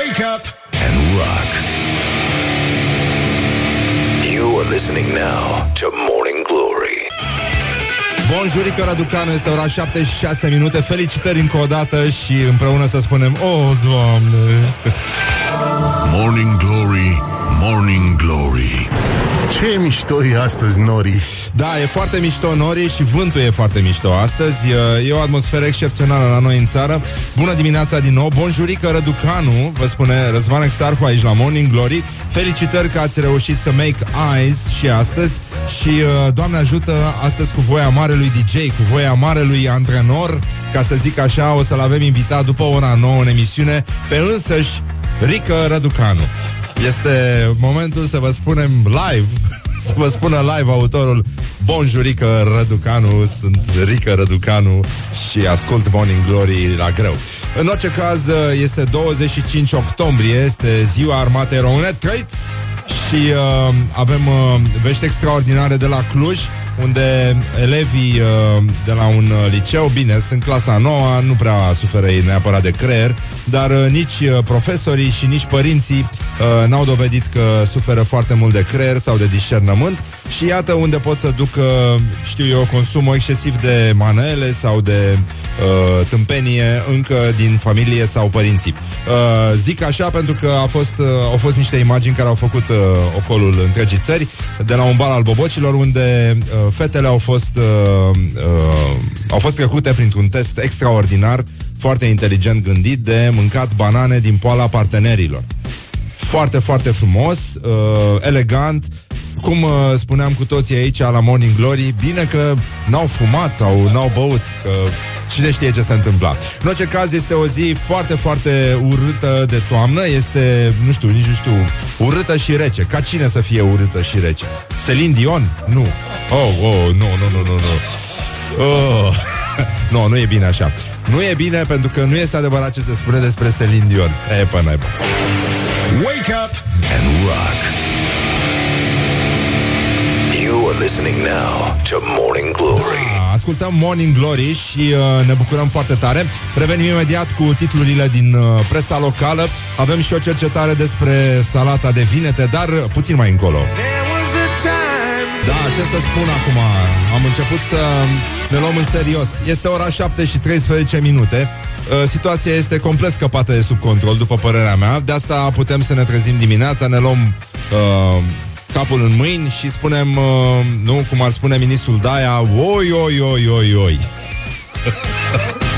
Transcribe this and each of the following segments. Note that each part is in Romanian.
Wake up and rock. You are listening now to Morning Glory. Bonjurică Raducanu, este ora 76 minute Felicitări încă o dată și împreună să spunem Oh, Doamne Morning Glory, Morning Glory. Ce mișto e astăzi, Nori? Da, e foarte mișto Nori și vântul e foarte mișto astăzi. E o atmosferă excepțională la noi în țară. Bună dimineața din nou. Bonjurică Răducanu, vă spune Răzvan Exarhu aici la Morning Glory. Felicitări că ați reușit să make eyes și astăzi. Și uh, Doamne ajută astăzi cu voia marelui DJ Cu voia marelui antrenor. Ca să zic așa, o să-l avem invitat după ora 9 în emisiune Pe însăși Rică Răducanu este momentul să vă spunem live Să vă spună live autorul Bonjurică Răducanu. Sunt Rică Răducanu Și ascult Morning Glory la greu. În orice caz este 25 octombrie Este ziua armatei române Trăiți! Și uh, avem uh, vești extraordinare de la Cluj unde elevii uh, de la un uh, liceu, bine, sunt clasa nouă, nu prea suferă ei neapărat de creier, dar uh, nici uh, profesorii și nici părinții uh, n-au dovedit că suferă foarte mult de creier sau de discernământ și iată unde pot să duc, uh, știu eu, consumul excesiv de manele sau de uh, tâmpenie încă din familie sau părinții. Uh, zic așa pentru că a fost, uh, au fost niște imagini care au făcut uh, ocolul întregii țări de la un bal al bobocilor unde uh, fetele au fost uh, uh, au fost trecute printr-un test extraordinar, foarte inteligent gândit de mâncat banane din poala partenerilor. Foarte, foarte frumos, uh, elegant, cum uh, spuneam cu toții aici la Morning Glory, bine că n-au fumat sau n-au băut, că cine știe ce se întâmpla. În orice caz, este o zi foarte, foarte urâtă de toamnă, este, nu știu, nici nu știu, urâtă și rece. Ca cine să fie urâtă și rece? Celine Dion? Nu. Oh, oh, nu, nu, nu, nu, nu. Oh. nu, nu e bine așa. Nu e bine pentru că nu este adevărat ce se spune despre Celine Dion. E, până naiba. Wake up and rock. Listening now to Morning Glory. Da, Ascultăm Morning Glory și uh, ne bucurăm foarte tare. Revenim imediat cu titlurile din uh, presa locală. Avem și o cercetare despre salata de vinete, dar uh, puțin mai încolo. Da, ce să spun acum? Am început să ne luăm în serios. Este ora 7 și 13 minute. Uh, Situația este complet scăpată de sub control, după părerea mea. De asta putem să ne trezim dimineața, ne luăm uh, capul în mâini și spunem, uh, nu, cum ar spune ministrul Daia, oi, oi, oi, oi, oi.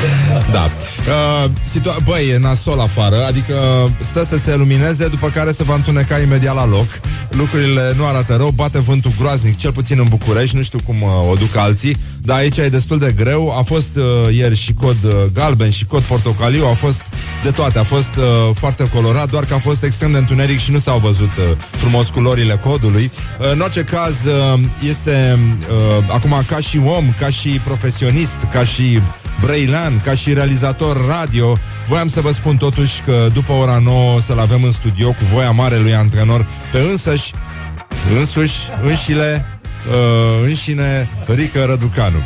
Da. Uh, situa- Băi, e nasol afară, adică stă să se lumineze, după care se va întuneca imediat la loc. Lucrurile nu arată rău, bate vântul groaznic, cel puțin în București, nu știu cum uh, o duc alții, dar aici e destul de greu. A fost uh, ieri și cod uh, galben și cod portocaliu, a fost de toate, a fost uh, foarte colorat, doar că a fost extrem de întuneric și nu s-au văzut uh, frumos culorile codului. Uh, în orice caz, uh, este uh, acum ca și om, ca și profesionist, ca și Brailan, ca și realizator radio, voiam să vă spun totuși că după ora 9 să-l avem în studio cu voia marelui antrenor pe însăși, însuși, înșile, uh, înșine Rică Răducanu.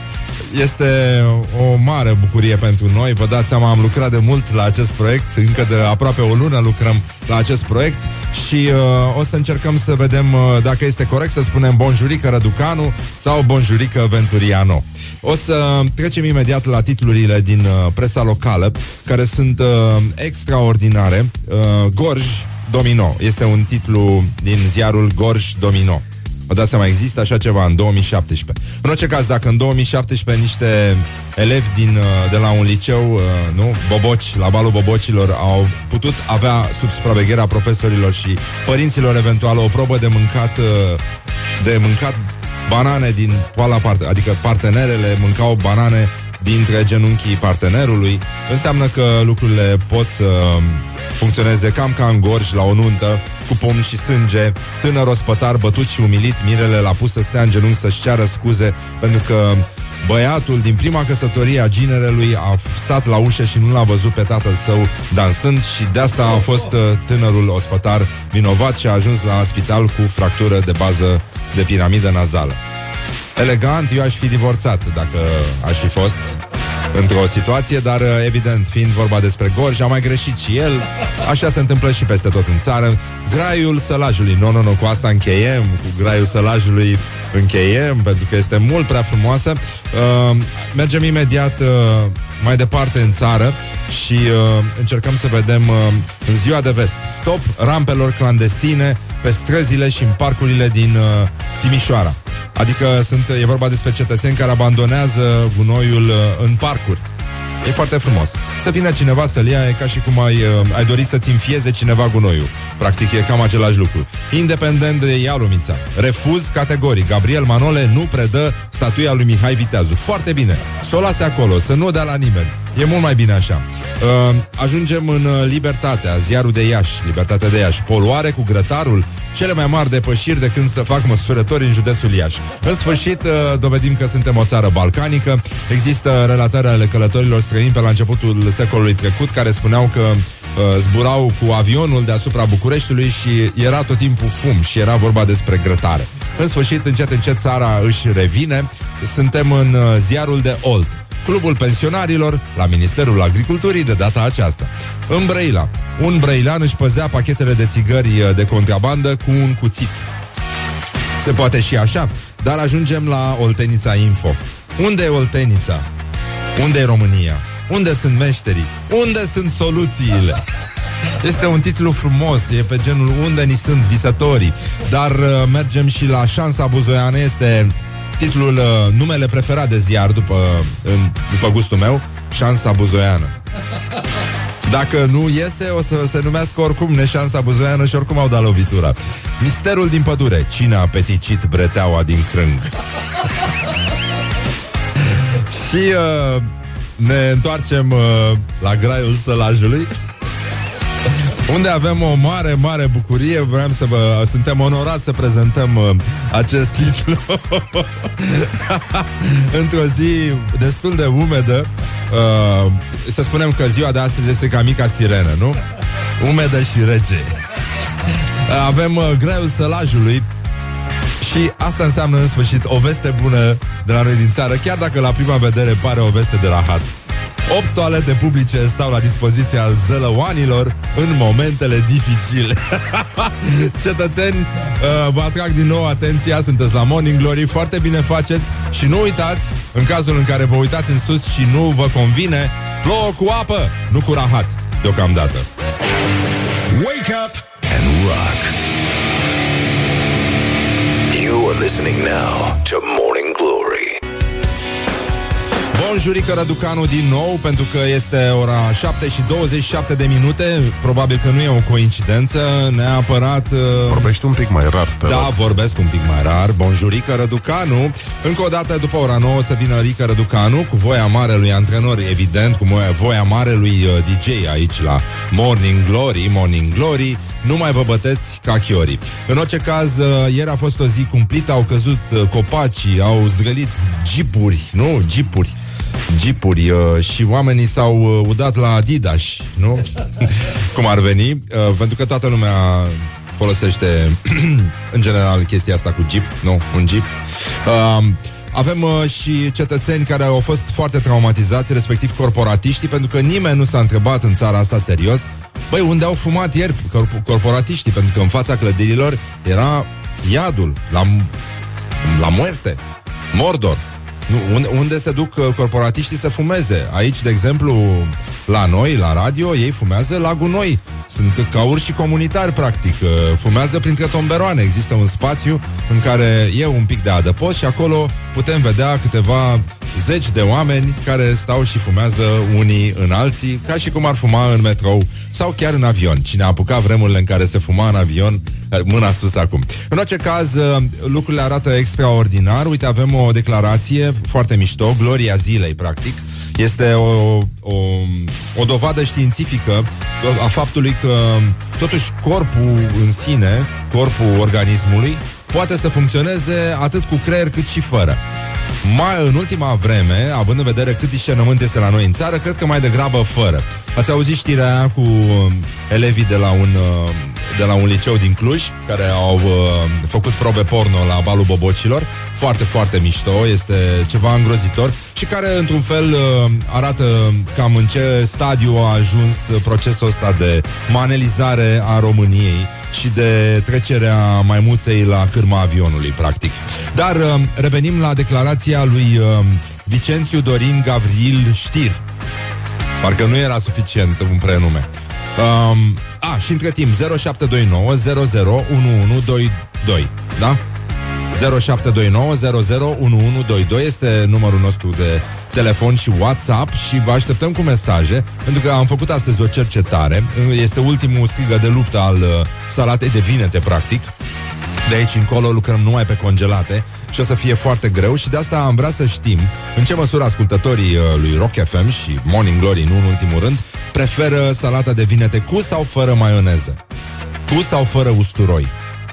Este o mare bucurie pentru noi. Vă dați seama, am lucrat de mult la acest proiect. Încă de aproape o lună lucrăm la acest proiect Și uh, o să încercăm să vedem uh, dacă este corect să spunem Bonjurică Răducanu sau Bonjurică Venturiano O să trecem imediat la titlurile din uh, presa locală Care sunt uh, extraordinare uh, Gorj Domino Este un titlu din ziarul Gorj Domino Vă dați seama, există așa ceva în 2017. În orice caz, dacă în 2017 niște elevi din, uh, de la un liceu, uh, nu, boboci, la balul bobocilor, au putut avea sub supravegherea profesorilor și părinților eventual o probă de mâncat, uh, de mâncat banane din poala parte, adică partenerele mâncau banane dintre genunchii partenerului, înseamnă că lucrurile pot să funcționeze cam ca în gorj la o nuntă, cu pumni și sânge, tânăr ospătar bătut și umilit, mirele l-a pus să stea în genunchi să-și ceară scuze, pentru că băiatul din prima căsătorie a ginerelui a stat la ușă și nu l-a văzut pe tatăl său dansând și de asta a fost uh, tânărul ospătar vinovat și a ajuns la spital cu fractură de bază de piramidă nazală. Elegant, eu aș fi divorțat dacă aș fi fost. într-o situație, dar uh, evident, fiind vorba despre Gorj, a mai greșit și el. Așa se întâmplă și peste tot în țară. Graiul sălajului. Nu, nu, nu, cu asta încheiem. Cu graiul sălajului încheiem, pentru că este mult prea frumoasă. Uh, mergem imediat uh, mai departe în țară și uh, încercăm să vedem uh, în ziua de vest. Stop rampelor clandestine pe străzile și în parcurile din uh, Timișoara. Adică sunt, e vorba despre cetățeni care abandonează gunoiul uh, în parcuri. E foarte frumos. Să vină cineva să-l ia, e ca și cum ai, uh, ai dori să-ți înfieze cineva gunoiul. Practic e cam același lucru. Independent de ea, Lumința. Refuz categoric. Gabriel Manole nu predă statuia lui Mihai Viteazu. Foarte bine. Să o lase acolo, să nu o dea la nimeni. E mult mai bine așa. Uh, ajungem în uh, Libertatea, ziarul de Iași, Libertatea de Iași. Poluare cu grătarul, cele mai mari depășiri de când să fac măsurători în județul Iași. În sfârșit, uh, dovedim că suntem o țară balcanică. Există relatări ale călătorilor străini pe la începutul secolului trecut care spuneau că uh, zburau cu avionul deasupra Bucureștiului și era tot timpul fum și era vorba despre grătare. În sfârșit, încet, încet țara își revine. Suntem în uh, ziarul de Olt. Clubul Pensionarilor la Ministerul Agriculturii de data aceasta. În Brăila, un brăilean își păzea pachetele de țigări uh, de contrabandă cu un cuțit. Se poate și așa, dar ajungem la Oltenița Info. Unde e Oltenița? Unde e România? Unde sunt meșterii? Unde sunt soluțiile? Este un titlu frumos, e pe genul Unde ni sunt visătorii Dar uh, mergem și la Șansa Buzoiană Este titlul, uh, numele preferat de ziar după, în, după gustul meu Șansa Buzoiană dacă nu iese, o să se numească oricum neșansa buzoiană și oricum au dat lovitura. Misterul din pădure. Cine a peticit breteaua din crâng? și uh, ne întoarcem uh, la graiul sălajului. Unde avem o mare, mare bucurie Vreau să vă... Suntem onorați să prezentăm uh, acest titlu Într-o zi destul de umedă uh, Să spunem că ziua de astăzi este ca mica sirenă, nu? Umedă și rece Avem uh, graiul sălajului și asta înseamnă în sfârșit o veste bună de la noi din țară, chiar dacă la prima vedere pare o veste de la hat. 8 toalete publice stau la dispoziția zălăoanilor în momentele dificile. Cetățeni, uh, vă atrag din nou atenția, sunteți la Morning Glory, foarte bine faceți și nu uitați, în cazul în care vă uitați în sus și nu vă convine, plouă cu apă, nu cu rahat, deocamdată. Wake up and rock. You are listening now to Morning Glory. Bonjurică Răducanu din nou Pentru că este ora 7 și 27 de minute. Probabil că nu e o coincidență. Neapărat uh... Vorbește un pic mai rar te Da, rog. vorbesc un pic mai rar. Bonjurică Răducanu. Încă o dată după ora 9 să vină Rică Răducanu Cu voia mare lui antrenor Evident, cu voia, voia mare lui uh, DJ Aici la Morning Glory Morning Glory. Nu mai vă băteți ca chiorii. În orice caz, uh, ieri a fost o zi cumplită, au căzut uh, copacii, au zgălit jeepuri, nu? Jeepuri jeepuri uh, și oamenii s-au uh, udat la Adidas, nu? Cum ar veni, uh, pentru că toată lumea folosește în general chestia asta cu jeep, nu? Un jeep. Uh, avem uh, și cetățeni care au fost foarte traumatizați, respectiv corporatiștii, pentru că nimeni nu s-a întrebat în țara asta serios, băi, unde au fumat ieri corp- corporatiștii, pentru că în fața clădirilor era iadul, la, la moarte, Mordor. Nu, unde, unde se duc uh, corporatiștii să fumeze? Aici, de exemplu, la noi, la radio, ei fumează la gunoi. Sunt ca urși comunitari, practic. Uh, Fumează printre tomberoane. Există un spațiu în care e un pic de adăpost și acolo putem vedea câteva zeci de oameni care stau și fumează unii în alții, ca și cum ar fuma în metrou sau chiar în avion. Cine a apucat vremurile în care se fuma în avion, mâna sus acum. În orice caz, uh, lucrurile arată extraordinar. Uite, avem o declarație foarte mișto, gloria zilei, practic. Este o, o, o dovadă științifică a faptului că totuși corpul în sine, corpul organismului, poate să funcționeze atât cu creier cât și fără. Mai în ultima vreme, având în vedere cât discernământ este la noi în țară, cred că mai degrabă fără. Ați auzit știrea aia cu uh, elevii de la un uh, de la un liceu din Cluj care au uh, făcut probe porno la balul bobocilor. Foarte, foarte mișto, este ceva îngrozitor și care, într-un fel, uh, arată cam în ce stadiu a ajuns procesul ăsta de manelizare a României și de trecerea maimuței la cârma avionului, practic. Dar uh, revenim la declarația lui uh, Vicențiu Dorin Gavril Știr. Parcă nu era suficient un prenume. Um, a, și între timp 0729 001122 Da? 0729 este numărul nostru de telefon și WhatsApp și vă așteptăm cu mesaje, pentru că am făcut astăzi o cercetare. Este ultimul strigă de luptă al uh, salatei de vinete, practic. De aici încolo lucrăm numai pe congelate și o să fie foarte greu și de asta am vrea să știm în ce măsură ascultătorii uh, lui Rock FM și Morning Glory, nu în ultimul rând, preferă salata de vinete cu sau fără maioneză, cu sau fără usturoi.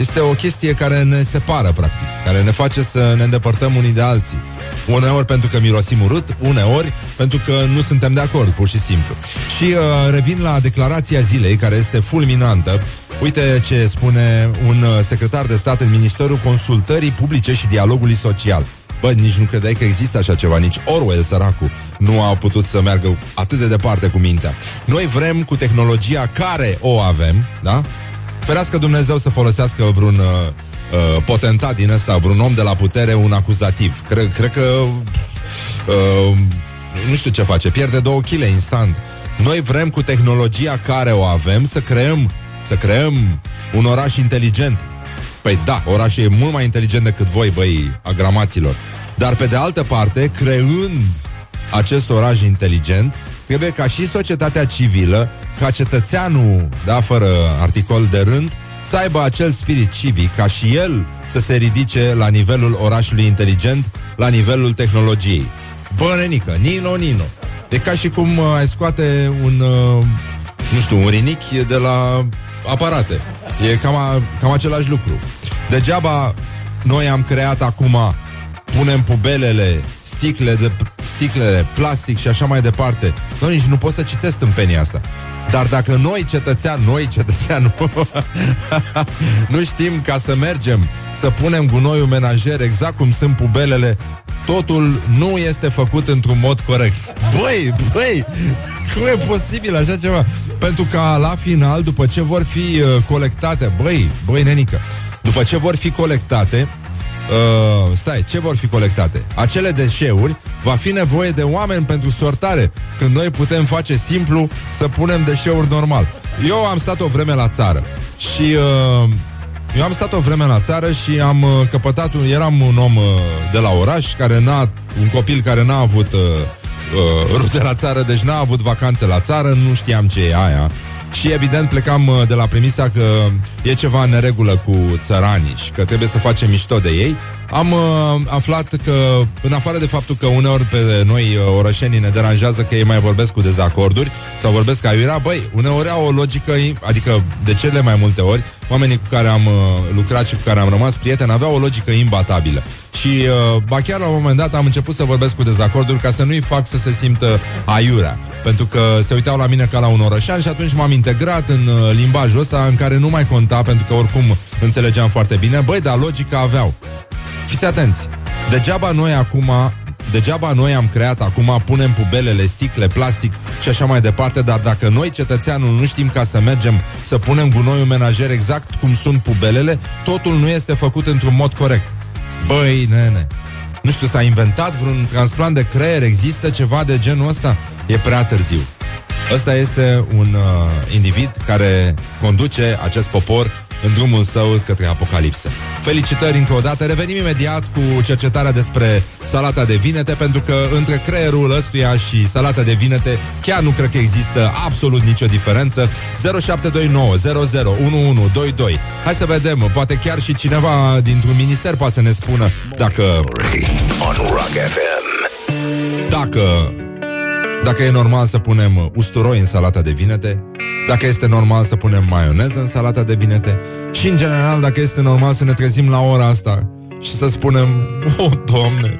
Este o chestie care ne separă, practic, care ne face să ne îndepărtăm unii de alții. Uneori pentru că mirosim urât, uneori pentru că nu suntem de acord, pur și simplu. Și uh, revin la declarația zilei, care este fulminantă. Uite ce spune un uh, secretar de stat în Ministerul Consultării Publice și Dialogului Social. Bă, nici nu credeai că există așa ceva, nici Orwell, săracul, nu a putut să meargă atât de departe cu mintea. Noi vrem, cu tehnologia care o avem, da? Ferească Dumnezeu să folosească vreun uh, uh, potentat din ăsta, vreun om de la putere, un acuzativ. Cred, cred că... Uh, nu știu ce face, pierde două kg instant. Noi vrem cu tehnologia care o avem să creăm, să creăm un oraș inteligent. Păi da, orașul e mult mai inteligent decât voi, băi, agramaților. Dar pe de altă parte, creând acest oraș inteligent, trebuie ca și societatea civilă, ca cetățeanul, da, fără articol de rând, să aibă acel spirit civic, ca și el să se ridice la nivelul orașului inteligent, la nivelul tehnologiei. Bă, nenică, Nino, Nino. E ca și cum uh, ai scoate un, uh, nu știu, un rinichi de la aparate. E cam, a, cam același lucru. Degeaba noi am creat acum, punem pubelele, sticle de, sticlele, plastic și așa mai departe. Noi nici nu pot să citesc în penia asta. Dar dacă noi, cetățean, noi, cetățean, nu, nu știm ca să mergem, să punem gunoiul menajer exact cum sunt pubelele, totul nu este făcut într-un mod corect. Băi, băi, cum e posibil așa ceva? Pentru că la final, după ce vor fi uh, colectate, băi, băi, nenică, după ce vor fi colectate, Uh, stai, ce vor fi colectate? Acele deșeuri va fi nevoie de oameni pentru sortare, când noi putem face simplu să punem deșeuri normal. Eu am stat o vreme la țară și uh, eu am stat o vreme la țară și am uh, căpătat, un, eram un om uh, de la oraș, care n-a, un copil care n-a avut uh, uh, rute la țară, deci n-a avut vacanțe la țară, nu știam ce e aia. Și evident plecam uh, de la premisa că e ceva în neregulă cu țăranii și că trebuie să facem mișto de ei. Am uh, aflat că, în afară de faptul că uneori pe noi uh, orășenii ne deranjează că ei mai vorbesc cu dezacorduri sau vorbesc aiurea, băi, uneori au o logică, adică de cele mai multe ori, oamenii cu care am uh, lucrat și cu care am rămas prieteni aveau o logică imbatabilă. Și uh, ba chiar la un moment dat am început să vorbesc cu dezacorduri ca să nu-i fac să se simtă aiurea. Pentru că se uitau la mine ca la un orășan și atunci m-am integrat în uh, limbajul ăsta în care nu mai conta, pentru că oricum înțelegeam foarte bine. Băi, dar logica aveau. Fiți atenți. Degeaba noi acum Degeaba noi am creat acum, punem pubelele, sticle, plastic și așa mai departe, dar dacă noi, cetățeanul, nu știm ca să mergem să punem gunoiul menajer exact cum sunt pubelele, totul nu este făcut într-un mod corect. Băi, nene, nu știu, s-a inventat vreun transplant de creier, există ceva de genul ăsta? E prea târziu. Ăsta este un uh, individ care conduce acest popor în drumul său către apocalipsă. Felicitări încă o dată. Revenim imediat cu cercetarea despre salata de vinete, pentru că între creierul ăstuia și salata de vinete chiar nu cred că există absolut nicio diferență. 0729 001122. Hai să vedem, poate chiar și cineva dintr-un minister poate să ne spună dacă... On Rock FM. Dacă dacă e normal să punem usturoi în salata de vinete, dacă este normal să punem maioneză în salata de vinete și, în general, dacă este normal să ne trezim la ora asta și să spunem, o, oh, Doamne,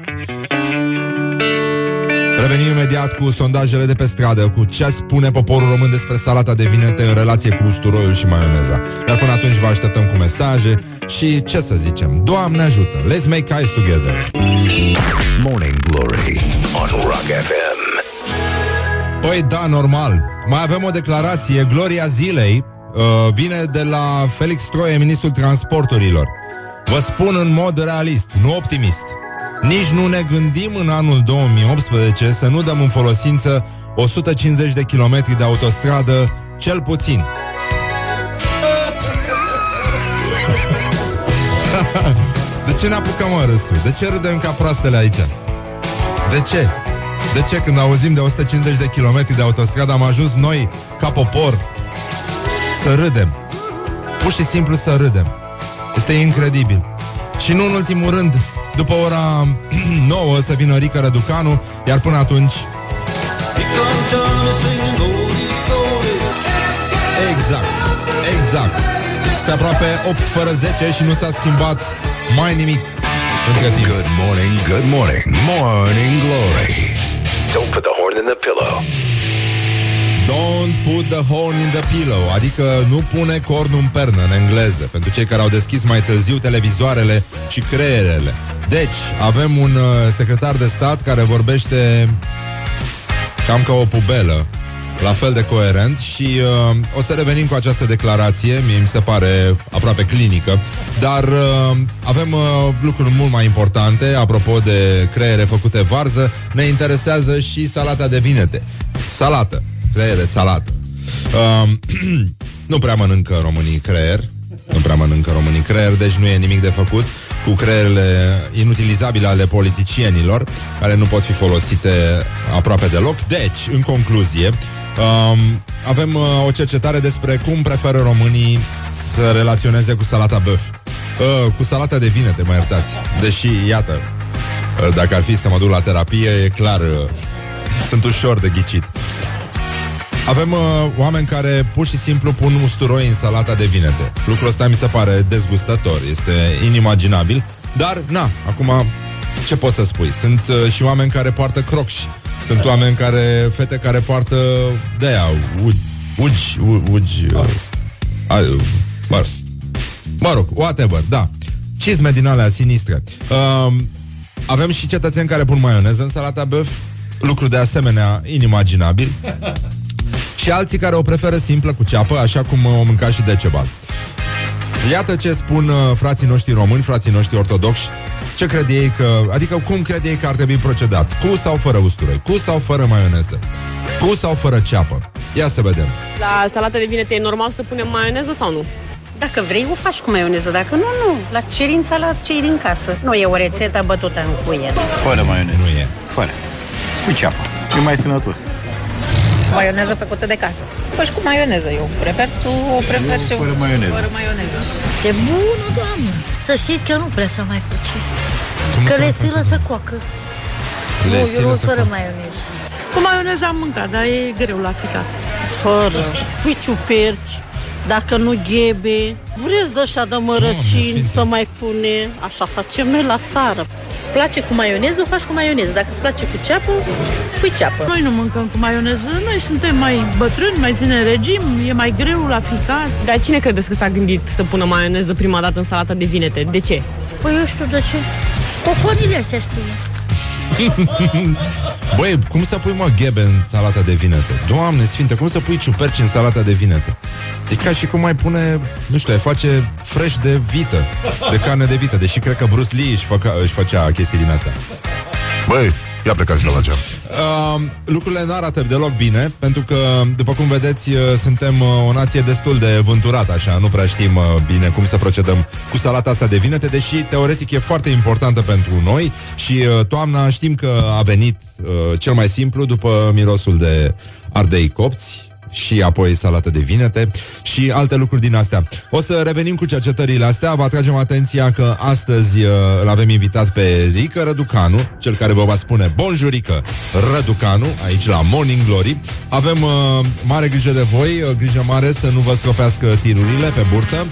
Revenim imediat cu sondajele de pe stradă, cu ce spune poporul român despre salata de vinete în relație cu usturoiul și maioneza. Dar până atunci vă așteptăm cu mesaje și ce să zicem, Doamne ajută, let's make eyes together. Morning Glory on Rock FM. Păi da, normal. Mai avem o declarație, Gloria Zilei uh, vine de la Felix Troie, ministrul transporturilor. Vă spun în mod realist, nu optimist. Nici nu ne gândim în anul 2018 să nu dăm în folosință 150 de kilometri de autostradă, cel puțin. De ce ne apucăm mă râsul? De ce râdem ca proastele aici? De ce? De ce când auzim de 150 de kilometri de autostradă am ajuns noi, ca popor, să râdem? Pur și simplu să râdem. Este incredibil. Și nu în ultimul rând, după ora 9 să vină Rica Răducanu, iar până atunci... Exact, exact. Este aproape 8 fără 10 și nu s-a schimbat mai nimic între timp. Good morning, good morning, morning glory. Don't put the horn in the pillow. Don't put the horn in the pillow Adică nu pune cornul în pernă în engleză Pentru cei care au deschis mai târziu televizoarele și creierele Deci, avem un uh, secretar de stat care vorbește cam ca o pubelă la fel de coerent și uh, o să revenim cu această declarație, mie mi se pare aproape clinică, dar uh, avem uh, lucruri mult mai importante, apropo de creiere făcute varză, ne interesează și salata de vinete. Salată, creiere, salată. Uh, nu prea mănâncă românii creier, nu prea mănâncă românii creier, deci nu e nimic de făcut cu creierele inutilizabile ale politicienilor, care nu pot fi folosite aproape deloc. Deci, în concluzie, um, avem uh, o cercetare despre cum preferă românii să relaționeze cu salata băf. Uh, cu salata de vinete, mă iertați. Deși, iată, uh, dacă ar fi să mă duc la terapie, e clar, uh, sunt ușor de ghicit. Avem uh, oameni care pur și simplu pun usturoi în salata de vinete. Lucrul ăsta mi se pare dezgustător, este inimaginabil, dar, na, acum, ce pot să spui? Sunt uh, și oameni care poartă crocși, sunt oameni care, fete care poartă de aia, ugi, ugi, u- ugi, uh, uh, mă, mă rog, whatever, da. Cizme din alea sinistre. Uh, avem și cetățeni care pun maioneză în salata băf, lucru de asemenea inimaginabil și alții care o preferă simplă cu ceapă, așa cum uh, o mânca și Decebal. Iată ce spun uh, frații noștri români, frații noștri ortodoxi, ce cred ei că, adică cum cred ei că ar trebui procedat, cu sau fără usturoi, cu sau fără maioneză, cu sau fără ceapă. Ia să vedem. La salată de vinete e normal să punem maioneză sau nu? Dacă vrei, o faci cu maioneză. Dacă nu, nu. La cerința la cei din casă. Nu e o rețetă bătută în cuie. Fără maioneză. Nu e. Fără. Cu ceapă. E mai sănătos. Maioneză făcută de casă. Faci cu maioneză. Eu prefer, tu o prefer și fără maioneză. Fără maioneză. E bună, doamnă. Să știți că eu nu prea să mai fac. Cum Că să le mai silă facem? să coacă. Le nu, eu silă nu să fără coacă. maioneză. Cu maioneză am mâncat, dar e greu la ficat. Fără. Pui ciuperci, dacă nu ghebe. Vreți de așa de Doamne mărăcini sfinte. să mai pune. Așa facem noi la țară. Îți place cu maioneză, o faci cu maioneză. Dacă îți place cu ceapă, pui ceapă. Noi nu mâncăm cu maioneză, noi suntem mai bătrâni, mai ține regim, e mai greu la ficat. Dar cine credeți că s-a gândit să pună maioneză prima dată în salata de vinete? De ce? Păi eu știu de ce. Coconile astea știu. Băi, cum să pui mă ghebe în salata de vinete? Doamne sfinte, cum să pui ciuperci în salata de vinete? E ca și cum mai pune, nu știu, ai face fresh de vită, de carne de vită, deși cred că Bruce Lee își, făca, își făcea chestii din astea. Băi, ia plecați de la geam. Uh, lucrurile nu arată deloc bine, pentru că, după cum vedeți, uh, suntem uh, o nație destul de vânturată, așa, nu prea știm uh, bine cum să procedăm cu salata asta de vinete, deși teoretic e foarte importantă pentru noi și uh, toamna știm că a venit uh, cel mai simplu după mirosul de ardei copți și apoi salată de vinete și alte lucruri din astea. O să revenim cu cercetările astea. Vă atragem atenția că astăzi uh, îl avem invitat pe Rică Răducanu, cel care vă va spune Bonjurică Răducanu, aici la Morning Glory. Avem uh, mare grijă de voi, uh, grijă mare să nu vă stropească tirurile pe burtă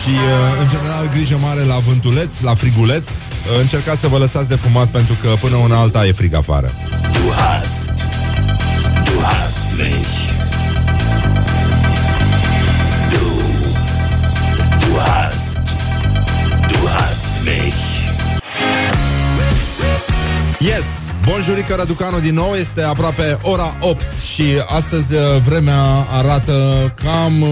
și, uh, în general, grijă mare la vântuleț, la friguleț. Uh, încercați să vă lăsați de fumat pentru că până una alta e frig afară. Du hast, du hast mich. Yes! Bonjurică Raducanu din nou, este aproape ora 8 și astăzi uh, vremea arată cam, uh,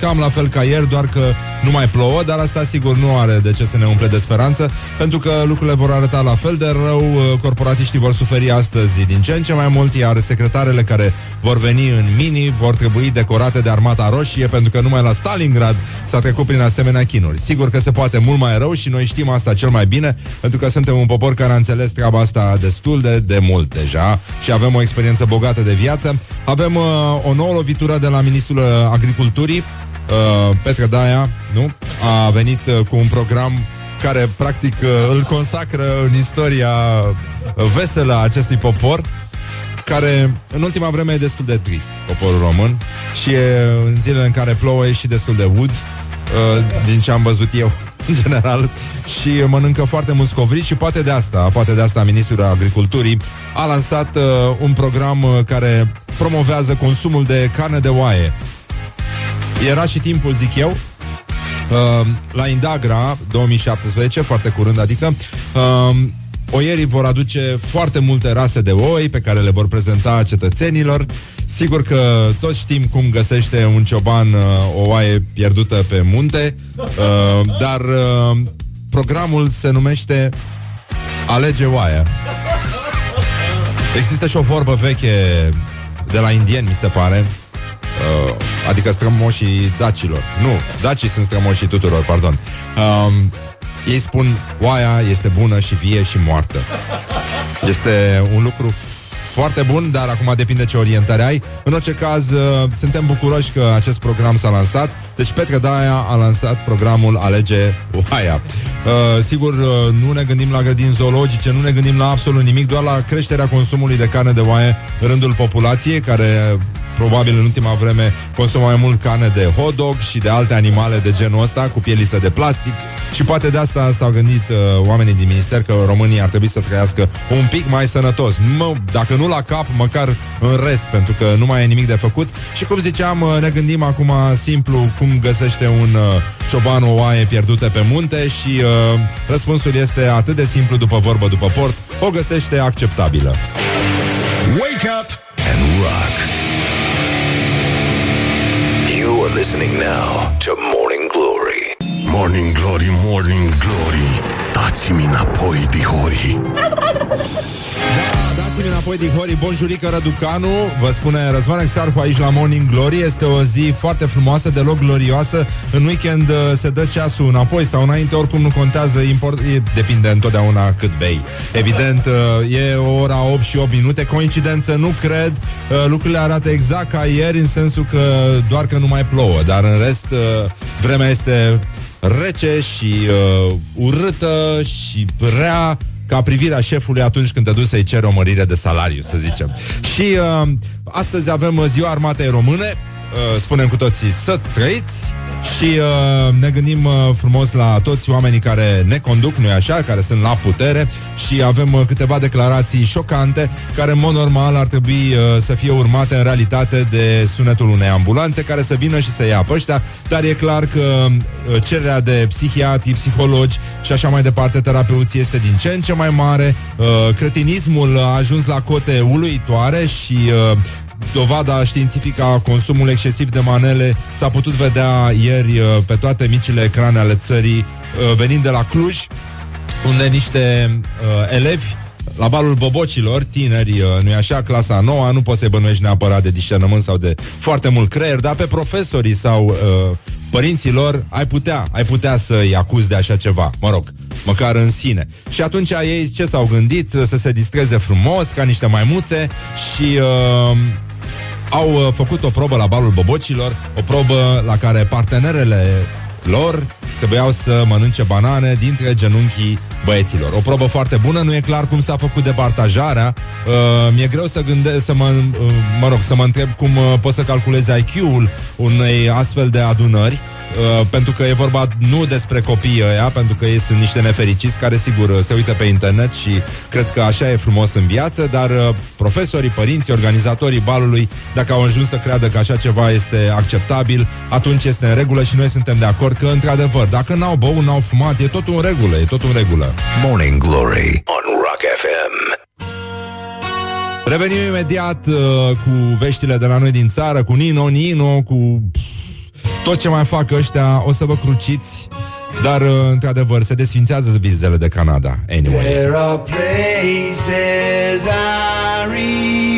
cam la fel ca ieri, doar că nu mai plouă, dar asta sigur nu are de ce să ne umple de speranță, pentru că lucrurile vor arăta la fel de rău, uh, corporatiștii vor suferi astăzi din ce în ce mai mult, iar secretarele care vor veni în mini vor trebui decorate de armata roșie, pentru că numai la Stalingrad s-a trecut prin asemenea chinuri. Sigur că se poate mult mai rău și noi știm asta cel mai bine, pentru că suntem un popor care a înțeles treaba asta destul de, de mult deja și avem o experiență bogată de viață. Avem uh, o nouă lovitură de la Ministrul uh, Agriculturii, uh, Petre Daia, nu? A venit uh, cu un program care practic uh, îl consacră în istoria uh, veselă a acestui popor care în ultima vreme e destul de trist, poporul român, și e, în zilele în care plouă e și destul de wood, uh, din ce am văzut eu în general, și mănâncă foarte mulți covrici și poate de asta, poate de asta Ministrul Agriculturii a lansat uh, un program uh, care promovează consumul de carne de oaie. Era și timpul, zic eu, uh, la Indagra 2017, foarte curând, adică uh, Oierii vor aduce foarte multe rase de oi pe care le vor prezenta cetățenilor. Sigur că toți știm cum găsește un cioban uh, o oaie pierdută pe munte, uh, dar uh, programul se numește Alege oaia. Există și o vorbă veche de la indieni, mi se pare, uh, adică strămoșii dacilor. Nu, dacii sunt strămoșii tuturor, pardon. Uh, ei spun, oaia este bună și vie și moartă. Este un lucru foarte bun, dar acum depinde ce orientare ai. În orice caz, uh, suntem bucuroși că acest program s-a lansat. Deci Petre Daia a lansat programul Alege Oaia. Uh, sigur, uh, nu ne gândim la grădini zoologice, nu ne gândim la absolut nimic, doar la creșterea consumului de carne de oaie în rândul populației, care probabil în ultima vreme consumă mai mult carne de hot dog și de alte animale de genul ăsta, cu pieliță de plastic și poate de asta s-au gândit uh, oamenii din minister că România ar trebui să trăiască un pic mai sănătos. Mă, dacă nu la cap, măcar în rest, pentru că nu mai e nimic de făcut. Și cum ziceam, uh, ne gândim acum simplu cum găsește un uh, cioban o oaie pierdută pe munte și uh, răspunsul este atât de simplu după vorbă, după port, o găsește acceptabilă. Wake up and rock. You are listening now to Morning Glory. Morning Glory, Morning Glory Dați-mi înapoi, dihori Da, dați-mi înapoi din Hori. Bonjurică Răducanu. Vă spune Răzvan Exarhu aici la Morning Glory. Este o zi foarte frumoasă, deloc glorioasă. În weekend uh, se dă ceasul înapoi Sau înainte, oricum nu contează. Import, e, Depinde întotdeauna cât bei. Evident, uh, e o ora 8 și 8 minute. Coincidență, nu cred. Uh, Lucrurile arată exact ca ieri În sensul că doar că nu mai plouă. Dar în rest, uh, vremea este rece și uh, urâtă și rea ca privirea șefului atunci când te duci să-i ceri o mărire de salariu, să zicem. Și uh, astăzi avem uh, Ziua Armatei Române, uh, spunem cu toții să trăiți și uh, ne gândim uh, frumos la toți oamenii care ne conduc, nu așa, care sunt la putere. Și avem uh, câteva declarații șocante care, în mod normal, ar trebui uh, să fie urmate în realitate de sunetul unei ambulanțe care să vină și să ia pe ăștia, dar e clar că uh, cererea de psihiatri, psihologi și așa mai departe, terapeuții este din ce în ce mai mare, uh, cretinismul a ajuns la cote uluitoare și uh, dovada științifică a consumului excesiv de manele s-a putut vedea ieri uh, pe toate micile ecrane ale țării, uh, venind de la Cluj, unde niște uh, elevi la balul bobocilor, tineri, uh, nu-i așa, clasa nouă, nu poți să-i bănuiești neapărat de discernământ sau de foarte mult creier, dar pe profesorii sau uh, părinților ai putea, ai putea să-i acuzi de așa ceva, mă rog, măcar în sine. Și atunci ei ce s-au gândit? Să se distreze frumos, ca niște maimuțe și... Uh, au uh, făcut o probă la balul bobocilor, o probă la care partenerele lor trebuiau să mănânce banane dintre genunchii băieților. O probă foarte bună, nu e clar cum s-a făcut departajarea. Uh, mi-e greu să gândesc, să mă, uh, mă rog, să mă întreb cum uh, poți să calculezi IQ-ul unei astfel de adunări. uh, pentru că e vorba nu despre copiii ăia, pentru că ei sunt niște nefericiți care sigur uh, se uită pe internet și cred că așa e frumos în viață, dar uh, profesorii, părinții, organizatorii balului, dacă au ajuns să creadă că așa ceva este acceptabil, atunci este în regulă și noi suntem de acord că, într-adevăr, dacă n-au băut, n-au fumat, e totul în regulă, e totul în regulă. Morning Glory on Rock FM. Revenim imediat uh, cu veștile de la noi din țară, cu Nino, Nino, cu pff, tot ce mai fac ăștia, o să vă cruciți, dar, uh, într-adevăr, se desfințează vizele de Canada. Anyway. There are places I remember.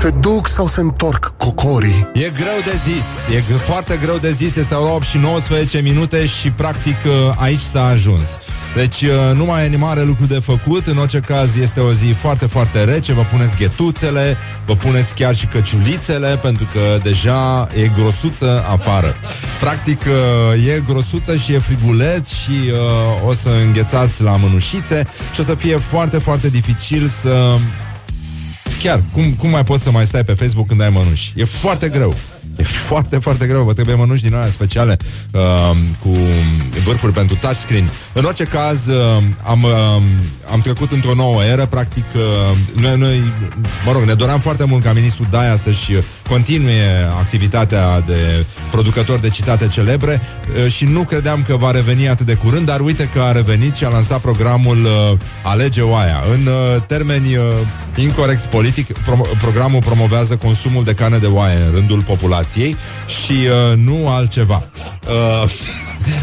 Se duc sau se întorc cocorii? E greu de zis, e g- foarte greu de zis, este ora 8 și 19 minute și practic uh, aici s-a ajuns. Deci uh, nu mai e ni mare lucru de făcut, în orice caz este o zi foarte, foarte rece, vă puneți ghetuțele, vă puneți chiar și căciulițele, pentru că deja e grosuță afară. Practic uh, e grosuță și e friguleț și uh, o să înghețați la mânușițe și o să fie foarte, foarte dificil să Chiar, cum, cum mai poți să mai stai pe Facebook când ai mănuși? E foarte greu. E foarte, foarte greu. Vă trebuie mănuși din alea speciale uh, cu vârfuri pentru touchscreen. În orice caz, uh, am, uh, am trecut într-o nouă eră. Practic, uh, noi, noi, mă rog, ne doream foarte mult ca ministrul Daia să-și continue activitatea de producător de citate celebre uh, și nu credeam că va reveni atât de curând, dar uite că a revenit și a lansat programul uh, Alege Oaia. În uh, termeni uh, incorrect politic, pro- programul promovează consumul de carne de oaie în rândul populației și uh, nu altceva. Uh,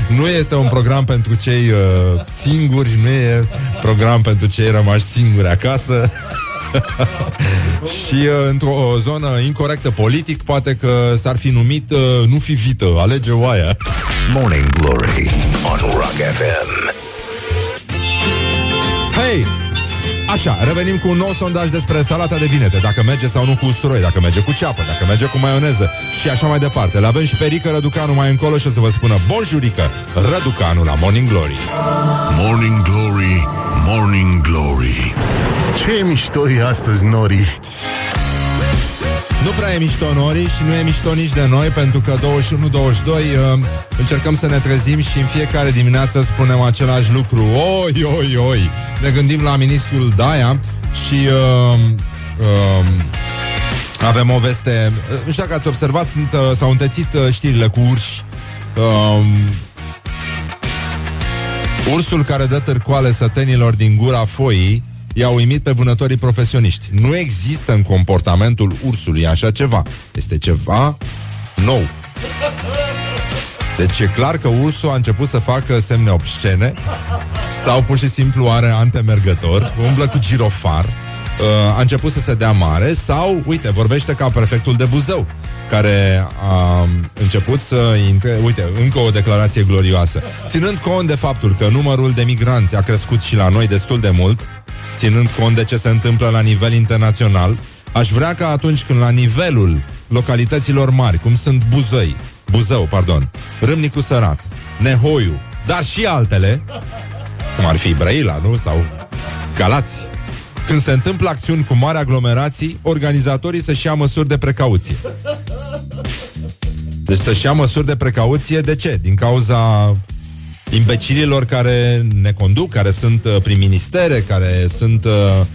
nu este un program pentru cei uh, singuri, nu e program pentru cei rămași singuri acasă. și uh, într-o zonă incorrectă politic, poate că s-ar fi numit uh, Nu fi vită, alege oaia. Morning Glory on Rock FM. Hei! Așa, revenim cu un nou sondaj despre salata de vinete Dacă merge sau nu cu usturoi, dacă merge cu ceapă Dacă merge cu maioneză și așa mai departe. Le avem și pe Rică Răducanu mai încolo și o să vă spună Bonjurică, Răducanu la Morning Glory. Morning Glory, Morning Glory. Ce mișto e astăzi, Nori? Nu prea e mișto Nori și nu e mișto nici de noi Pentru că 21-22 uh, încercăm să ne trezim și în fiecare dimineață spunem același lucru. Oi, oi, oi. Ne gândim la ministrul Daia și uh, uh, avem o veste. Uh, Nu știu dacă ați observat, sunt, uh, s-au întețit uh, știrile cu urși. Uh, Ursul care dă târcoale sătenilor din gura foii i-a uimit pe vânătorii profesioniști. Nu există în comportamentul ursului așa ceva. Este ceva nou. Deci e clar că ursul a început să facă semne obscene sau pur și simplu are antemergător, umblă cu girofar, uh, a început să se dea mare sau, uite, vorbește ca prefectul de Buzău care a început să intre, uite, încă o declarație glorioasă. Ținând cont de faptul că numărul de migranți a crescut și la noi destul de mult, ținând cont de ce se întâmplă la nivel internațional, aș vrea ca atunci când la nivelul localităților mari, cum sunt Buzăi, Buzău, pardon, Râmnicu Sărat, Nehoiu, dar și altele, cum ar fi Brăila, nu? Sau Galați. Când se întâmplă acțiuni cu mari aglomerații, organizatorii să-și ia măsuri de precauție. Deci să-și ia măsuri de precauție, de ce? Din cauza imbecililor care ne conduc, care sunt uh, prin ministere, care sunt... Uh,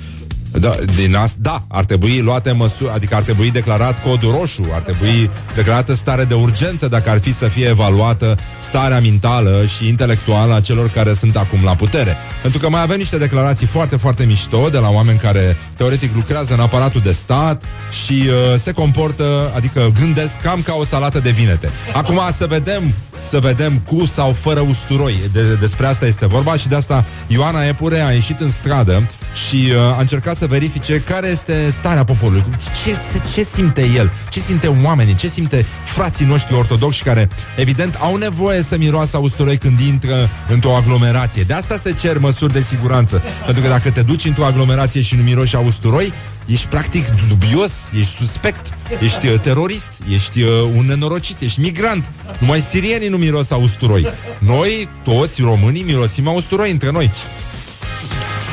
da, din as- da, ar trebui luate măsuri, adică ar trebui declarat codul roșu, ar trebui declarată stare de urgență dacă ar fi să fie evaluată starea mentală și intelectuală a celor care sunt acum la putere. Pentru că mai avem niște declarații foarte, foarte mișto de la oameni care teoretic lucrează în aparatul de stat și uh, se comportă, adică gândesc cam ca o salată de vinete. Acum să vedem, să vedem cu sau fără usturoi. De, despre asta este vorba și de asta Ioana Epure a ieșit în stradă și uh, a încercat să verifice care este starea poporului. Ce, ce, ce simte el? Ce simte oamenii? Ce simte frații noștri ortodoxi care, evident, au nevoie să miroasă a usturoi când intră într-o aglomerație. De asta se cer măsuri de siguranță. Pentru că dacă te duci într-o aglomerație și nu miroși a usturoi, ești practic dubios, ești suspect, ești uh, terorist, ești uh, un nenorocit, ești migrant. Numai sirienii nu miros a usturoi. Noi, toți românii, mirosim a usturoi între noi.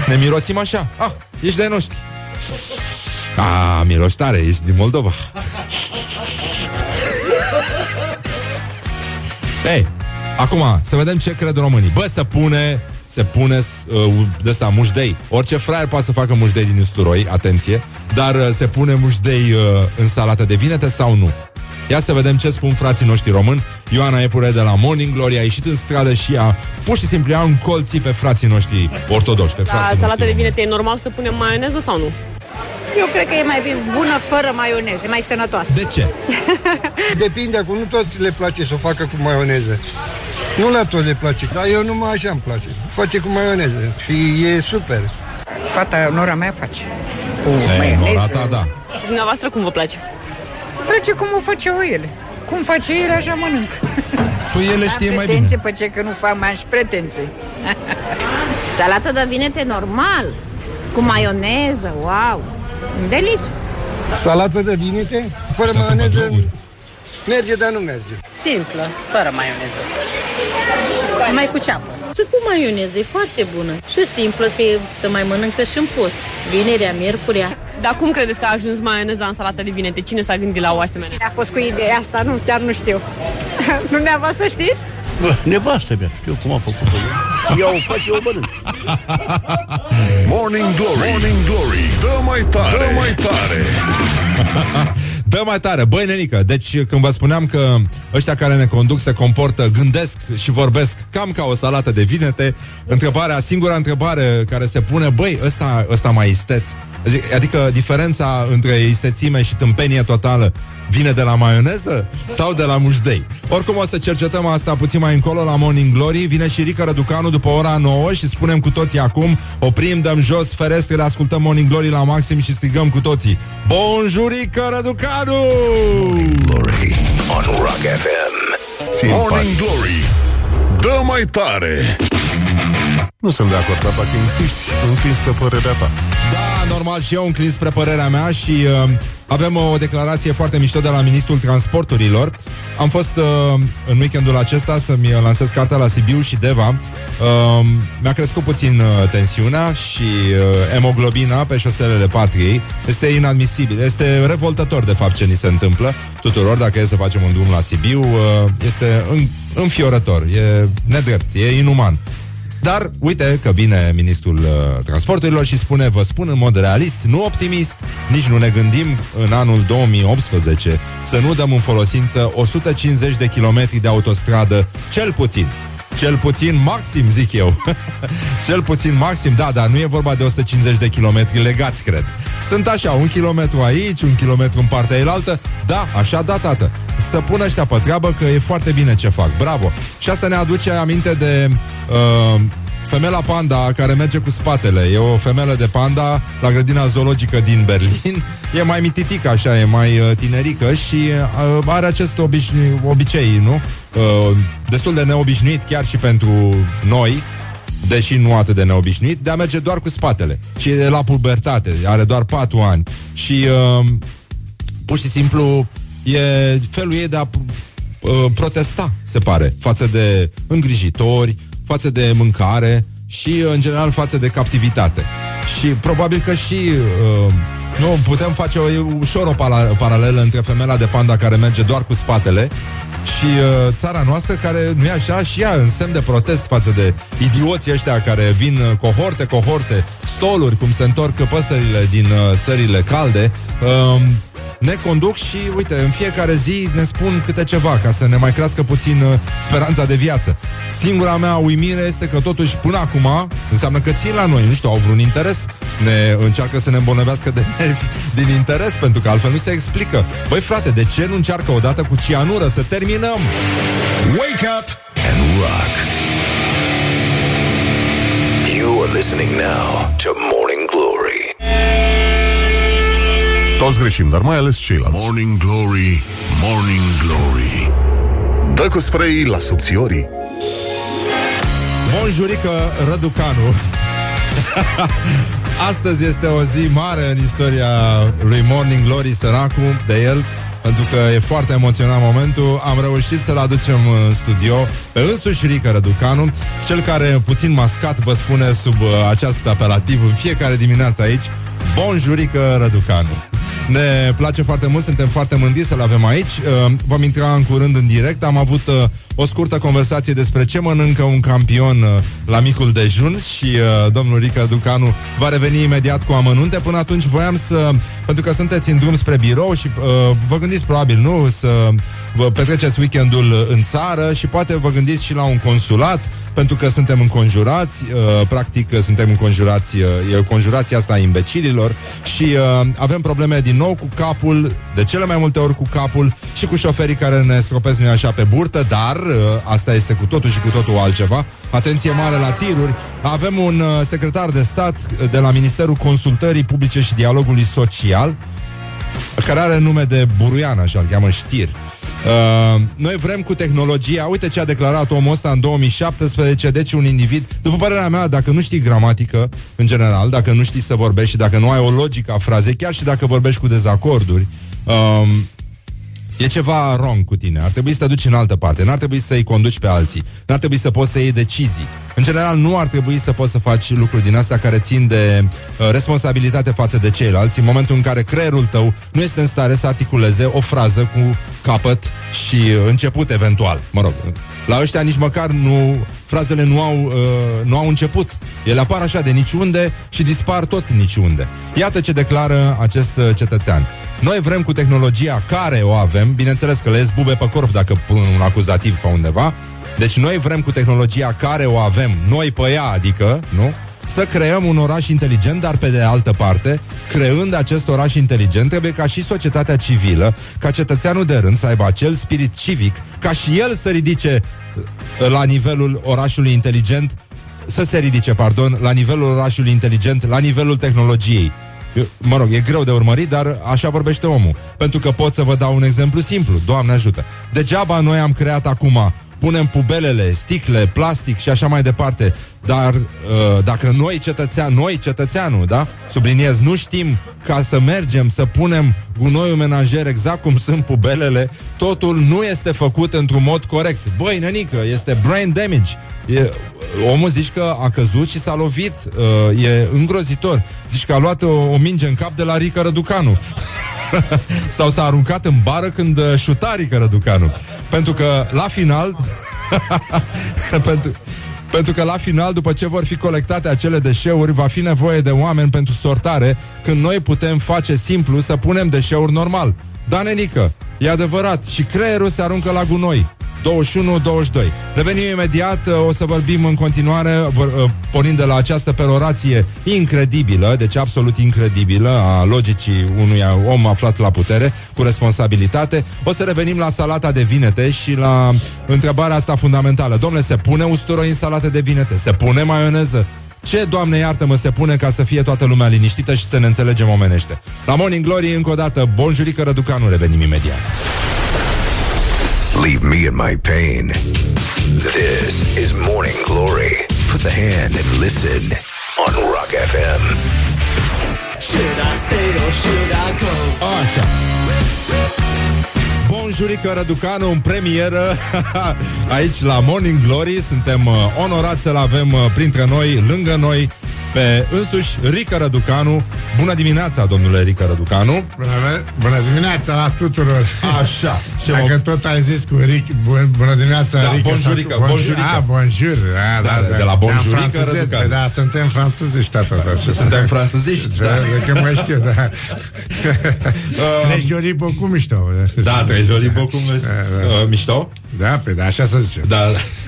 Ne mirosim așa. Ah, ești de-ai noștri. Ah, miroși tare, ești din Moldova. Ei, acum, să vedem ce cred românii. Bă, să pune se pune uh, de asta, mușdei. Orice fraier poate să facă mușdei din usturoi, atenție, dar uh, se pune mușdei uh, în salată de vinete sau nu? Ia să vedem ce spun frații noștri români. Ioana Epure de la Morning Glory a ieșit în stradă și a pur și simplu a încolții pe frații noștri ortodoxi, pe La frații salată noștri de români. vinete e normal să punem maioneză sau nu? Eu cred că e mai bine bună fără maioneză, mai sănătoasă. De ce? Depinde, acum nu toți le place să o facă cu maioneză. Nu la toți le place, dar eu numai așa îmi place. Face cu maioneză și e super. Fata, nora mea face. Cu E, maioneză. nora ta, da. Și dumneavoastră cum vă place? Place cum o face ele. Cum face ele, așa mănânc. Tu ele știe mai bine. Pretenție pe ce că nu fac mai și pretenții. Salată de vinete normal, cu maioneză, wow, un deliciu. Salată de vinete, fără Astea sunt maioneză, adăuguri. merge, dar nu merge. Simplă, fără maioneză. Mai cu ceapă. Și cu maioneză, e foarte bună. Și simplă, că e, să mai mănâncă și în post. Vinerea, miercurea. Dar cum credeți că a ajuns maioneza în salată de vinete? Cine s-a gândit la o asemenea? A fost cu ideea asta, nu, chiar nu știu. Dumneavoastră știți? Nevastă mea, știu cum a făcut-o. Eu o fac, eu o mănânc. Morning Glory Morning Glory Dă mai tare Dă mai tare Dă mai tare, băi nenică Deci când vă spuneam că ăștia care ne conduc Se comportă, gândesc și vorbesc Cam ca o salată de vinete Întrebarea, singura întrebare care se pune Băi, ăsta, ăsta mai isteț Adică, adică diferența între istețime și tâmpenie totală Vine de la maioneză sau de la mușdei? Oricum o să cercetăm asta puțin mai încolo la Morning Glory Vine și Rica Răducanu după ora 9 Și spunem cu toții acum Oprim, dăm jos ferestrele, ascultăm Morning Glory la maxim Și strigăm cu toții Bonjurică Răducanu! Glory on Rock FM. Morning Glory Dă mai tare Nu sunt de acord, dar dacă insisti, înclins pe părerea ta. Da, normal și eu înclin spre părerea mea și uh, avem o declarație foarte mișto de la Ministrul Transporturilor. Am fost uh, în weekendul acesta să-mi lansez cartea la Sibiu și Deva. Uh, mi-a crescut puțin uh, tensiunea și uh, hemoglobina pe șoselele patriei. Este inadmisibil, este revoltător de fapt ce ni se întâmplă tuturor dacă e să facem un drum la Sibiu. Uh, este în, înfiorător, e nedrept, e inuman. Dar uite că vine ministrul uh, transporturilor și spune, vă spun în mod realist, nu optimist, nici nu ne gândim în anul 2018 să nu dăm în folosință 150 de kilometri de autostradă, cel puțin. Cel puțin maxim, zic eu. Cel puțin maxim, da, dar nu e vorba de 150 de kilometri legați, cred. Sunt așa, un kilometru aici, un kilometru în partea elaltă. Da, așa da, tată. Să pună ăștia pe treabă că e foarte bine ce fac. Bravo! Și asta ne aduce aminte de uh, femela panda care merge cu spatele. E o femelă de panda la grădina zoologică din Berlin. E mai mititică, așa, e mai uh, tinerică și uh, are acest obișnu- obicei, nu? Uh, destul de neobișnuit chiar și pentru noi, deși nu atât de neobișnuit, de a merge doar cu spatele. Și e la pubertate, are doar 4 ani. Și uh, pur și simplu e felul ei de a uh, protesta, se pare, față de îngrijitori, față de mâncare și, în general, față de captivitate. Și probabil că și uh, nu putem face o, ușor o pala- paralelă între femela de panda care merge doar cu spatele și uh, țara noastră care nu e așa și ea în semn de protest față de idioții ăștia care vin uh, cohorte, cohorte, stoluri, cum se întorc păsările din uh, țările calde, uh, ne conduc și, uite, în fiecare zi ne spun câte ceva ca să ne mai crească puțin uh, speranța de viață. Singura mea uimire este că totuși până acum înseamnă că țin la noi, nu știu, au vreun interes, ne încearcă să ne îmbolnăvească de nervi din interes, pentru că altfel nu se explică. Băi frate, de ce nu încearcă odată cu cianură să terminăm? Wake up and rock. You are listening now to Morning Glory. Toți greșim, dar mai ales ceilalți. Morning Glory Morning Glory. Dă cu spray la subțiorii. Bonjurică Răducanu. Astăzi este o zi mare în istoria lui Morning Glory, săracu, de el pentru că e foarte emoționat momentul, am reușit să-l aducem în studio pe însuși Rică Răducanu, cel care, puțin mascat, vă spune sub uh, acest apelativ în fiecare dimineață aici, Bonjurică Răducanu. Ne place foarte mult, suntem foarte mândri să-l avem aici. Uh, vom intra în curând în direct. Am avut uh, o scurtă conversație despre ce mănâncă un campion uh, la micul dejun și uh, domnul Rica Ducanu va reveni imediat cu amănunte. Până atunci voiam să, pentru că sunteți în drum spre birou și uh, vă gândiți probabil, nu, să vă petreceți weekendul în țară și poate vă gândiți și la un consulat, pentru că suntem înconjurați, uh, practic uh, suntem înconjurați, uh, e conjurația asta a imbecililor și uh, avem probleme din nou cu capul, de cele mai multe ori cu capul și cu șoferii care ne stropesc nu așa pe burtă, dar uh, asta este cu totul și cu totul altceva. Atenție mare la tiruri. Avem un uh, secretar de stat de la Ministerul Consultării Publice și Dialogului Social, care are nume de buruian, așa îl cheamă știr. Uh, noi vrem cu tehnologia, uite ce a declarat omul ăsta în 2017, deci un individ, după părerea mea, dacă nu știi gramatică, în general, dacă nu știi să vorbești și dacă nu ai o logică a frazei, chiar și dacă vorbești cu dezacorduri, uh, E ceva wrong cu tine. Ar trebui să te duci în altă parte. N-ar trebui să-i conduci pe alții. N-ar trebui să poți să iei decizii. În general, nu ar trebui să poți să faci lucruri din astea care țin de uh, responsabilitate față de ceilalți în momentul în care creierul tău nu este în stare să articuleze o frază cu capăt și uh, început eventual. Mă rog, la ăștia nici măcar nu frazele nu au, uh, nu au început. Ele apar așa de niciunde și dispar tot niciunde. Iată ce declară acest uh, cetățean. Noi vrem cu tehnologia care o avem, bineînțeles că le ies bube pe corp dacă pun un acuzativ pe undeva, deci noi vrem cu tehnologia care o avem, noi pe ea, adică, nu? Să creăm un oraș inteligent, dar pe de altă parte, creând acest oraș inteligent, trebuie ca și societatea civilă, ca cetățeanul de rând să aibă acel spirit civic, ca și el să ridice uh, la nivelul orașului inteligent, să se ridice, pardon, la nivelul orașului inteligent, la nivelul tehnologiei. Eu, mă rog, e greu de urmărit, dar așa vorbește omul. Pentru că pot să vă dau un exemplu simplu. Doamne ajută. Degeaba noi am creat acum punem pubelele, sticle, plastic și așa mai departe. Dar uh, dacă noi cetățean, noi cetățeanul, da? Subliniez, nu știm ca să mergem să punem gunoiul menajer exact cum sunt pubelele, totul nu este făcut într-un mod corect. Băi, nenică, este brain damage. E, omul zici că a căzut și s-a lovit. Uh, e îngrozitor. Zici că a luat o, o minge în cap de la Rică Răducanu. Sau s-a aruncat în bară când uh, șuta Rică Răducanu. Pentru că la final pentru, pentru că la final, după ce vor fi colectate acele deșeuri, va fi nevoie de oameni pentru sortare, când noi putem face simplu să punem deșeuri normal. Da, nenică, e adevărat, și creierul se aruncă la gunoi. 21-22. Revenim imediat, uh, o să vorbim în continuare, vor, uh, pornind de la această perorație incredibilă, deci absolut incredibilă, a logicii unui om aflat la putere, cu responsabilitate. O să revenim la salata de vinete și la întrebarea asta fundamentală. Domnule, se pune usturoi în salată de vinete? Se pune maioneză? Ce, Doamne, iartă-mă, se pune ca să fie toată lumea liniștită și să ne înțelegem omenește? La Morning Glory, încă o dată, bonjurică Răducanu, revenim imediat. Leave me in my pain. This is Morning Glory. Put the hand and listen on Rock FM. Should I stay or should I go? Așa. Bonjurică Răducanu în premieră aici la Morning Glory. Suntem uh, onorați să-l avem uh, printre noi, lângă noi, pe însuși Rică Răducanu. Bună dimineața, domnule Rică Răducanu. Bună, bună dimineața la tuturor. Așa. Ce Dacă mă... tot ai zis cu Ric, bun, bună dimineața, da, Rică. bonjurică, bonjour. bonjurică. Ah, bonjour. Ah, Da, da, da, de la bonjurică, Ne-am franțuzit, Răducanu. Da, suntem franțuziști, tata. Da, Suntem franțuziști, da. Da, că mai știu, da. Trejolii beaucoup mișto. Da, trejolii beaucoup uh, mișto. Da, pe da, așa se zice. Da.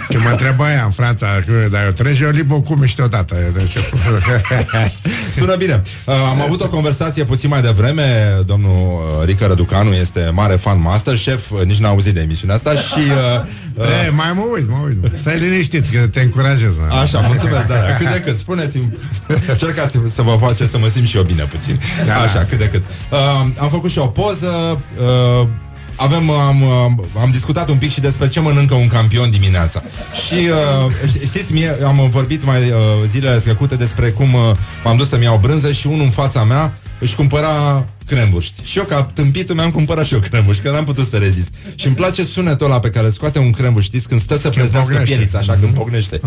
Că mă întreba ea în Franța, că, dar eu trejolii beaucoup mișto, tata. Deci, Sună bine. Uh, am avut o conversație puțin mai devreme. Domnul uh, Rică Răducanu este mare fan Masterchef, uh, nici n-a auzit de emisiunea asta și... Uh, uh, E, mai mă uit, mă uit. Stai liniștit, că te încurajez. Da? Așa, mulțumesc, da, da. Cât de cât, spuneți-mi Cercați să vă face să mă simt și eu bine puțin Da. Așa, cât de cât uh, Am făcut și o poză uh, avem, am, am, am discutat un pic și despre ce mănâncă un campion dimineața Și uh, ști- știți, mie, am vorbit mai uh, zilele trecute despre cum uh, m-am dus să-mi iau brânză și unul în fața mea își cumpăra crembuști. Și eu, ca tâmpitul mi-am cumpărat și eu crembuști, că n-am putut să rezist. Și îmi place sunetul ăla pe care îl scoate un crembuș, știți, când stă să preznească pocnește. pielița, așa, când pocnește.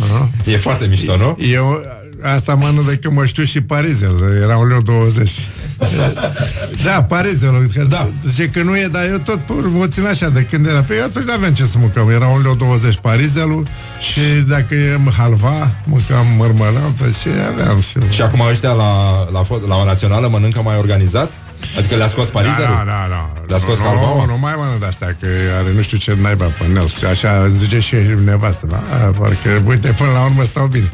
E foarte mișto, nu? Eu asta mănânc de când mă știu și parizel. Era un leu 20. da, parizelul. Că, da. Zice că nu e, dar eu tot pur mă țin așa de când era. Păi atunci aveam ce să mâncăm. Era un leu 20 parizelul și dacă e halva, mâncam mărmălaută și aveam și... Și acum ăștia la, la, fo- la o națională mănâncă mai organizat? Adică le-a scos parizelul? Da, da, da. Le-a scos nu, halva? nu, nu mai mănânc de astea, că are nu știu ce naiba pe el. Și așa îmi zice și nevastă. Da, parcă, uite, până la urmă stau bine.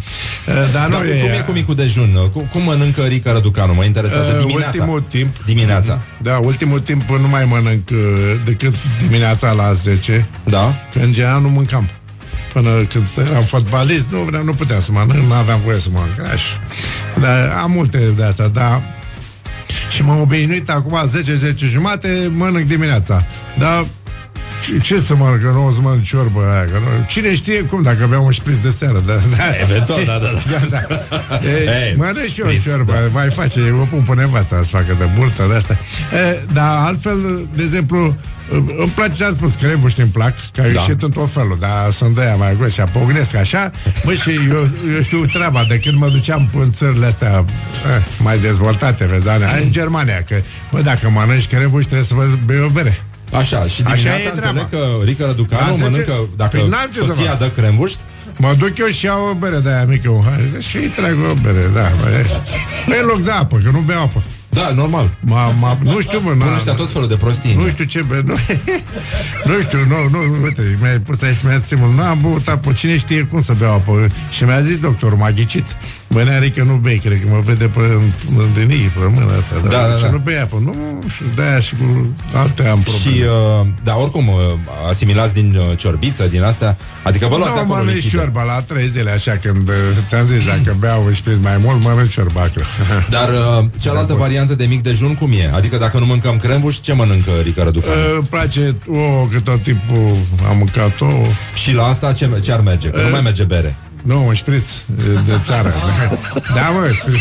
Uh, Dar nu Dar e... cum e cu micul dejun? Cum, cum mănâncă Rica Răducanu? Mă interesează Uh, dimineața. ultimul timp Dimineața. Da, ultimul timp nu mai mănânc uh, decât dimineața la 10 Da? Că în general nu mâncam Până când eram fotbalist Nu vreau, nu puteam să mănânc Nu aveam voie să mănânc graș Dar am multe de astea Dar și m-am obișnuit acum 10, 10 jumate Mănânc dimineața. Dar ce- ce să mănânc, că nu o să mănânc ciorbă aia, că nu... Cine știe cum, dacă beau un șpriț de seară da, da. Eventual, da, da, da. da, da. E, Ei, mănânc și eu șpriț, ciorbă, da. mai face, eu o pun pe nevasta să facă de burtă de asta. E, dar altfel, de exemplu, îmi place ce am spus, crebuși îmi plac, că au Da. ieșit în tot felul, dar sunt de aia mai gros și apognesc așa. Bă, și eu, eu știu treaba, de când mă duceam în țările astea eh, mai dezvoltate, vezi, dar în Germania, că, bă, dacă mănânci crebuși, trebuie să vă bei o bere. Așa, și Așa dimineața e treaba. înțeleg că Rica Răducanu La zece- mănâncă, dacă Păi n-am ce să soția fac. dă crembuști, Mă duc eu și iau o bere de aia mică un hai, Și îi trag o bere, da bă, e. Păi în loc de apă, că nu beau apă da, normal. ma, ma, Nu știu, bă, Pun n ăștia tot felul de prostii. nu știu ce, bă, nu, nu știu, nu, nu, uite, mi-ai pus aici, mi-ai simul, nu am băut apă, cine știe cum să beau apă. Și mi-a zis doctorul, m-a ghicit. Bă, nearică nu bei, cred că mă vede pe în dinii, pe mâna asta. Da, da, și da. nu bei apă. Nu, și de-aia și cu alte am probleme. Și, uh, da, oricum, uh, asimilați din uh, ciorbiță, din astea, adică vă luați nu, acolo mănânc lichidă. ciorba la trei zile, așa, când uh, ți-am zis, dacă beau și mai mult, mănânc ciorba, cred. Dar uh, cealaltă variantă de mic dejun cum e? Adică dacă nu mâncăm crembuși, ce mănâncă Rica Răducanu? Uh, Îmi place ouă, că tot timpul am mâncat ouă. Și la asta ce, ce ar merge? Că nu mai merge bere. Nu, un șpriț de țară. da, mă, șpriț.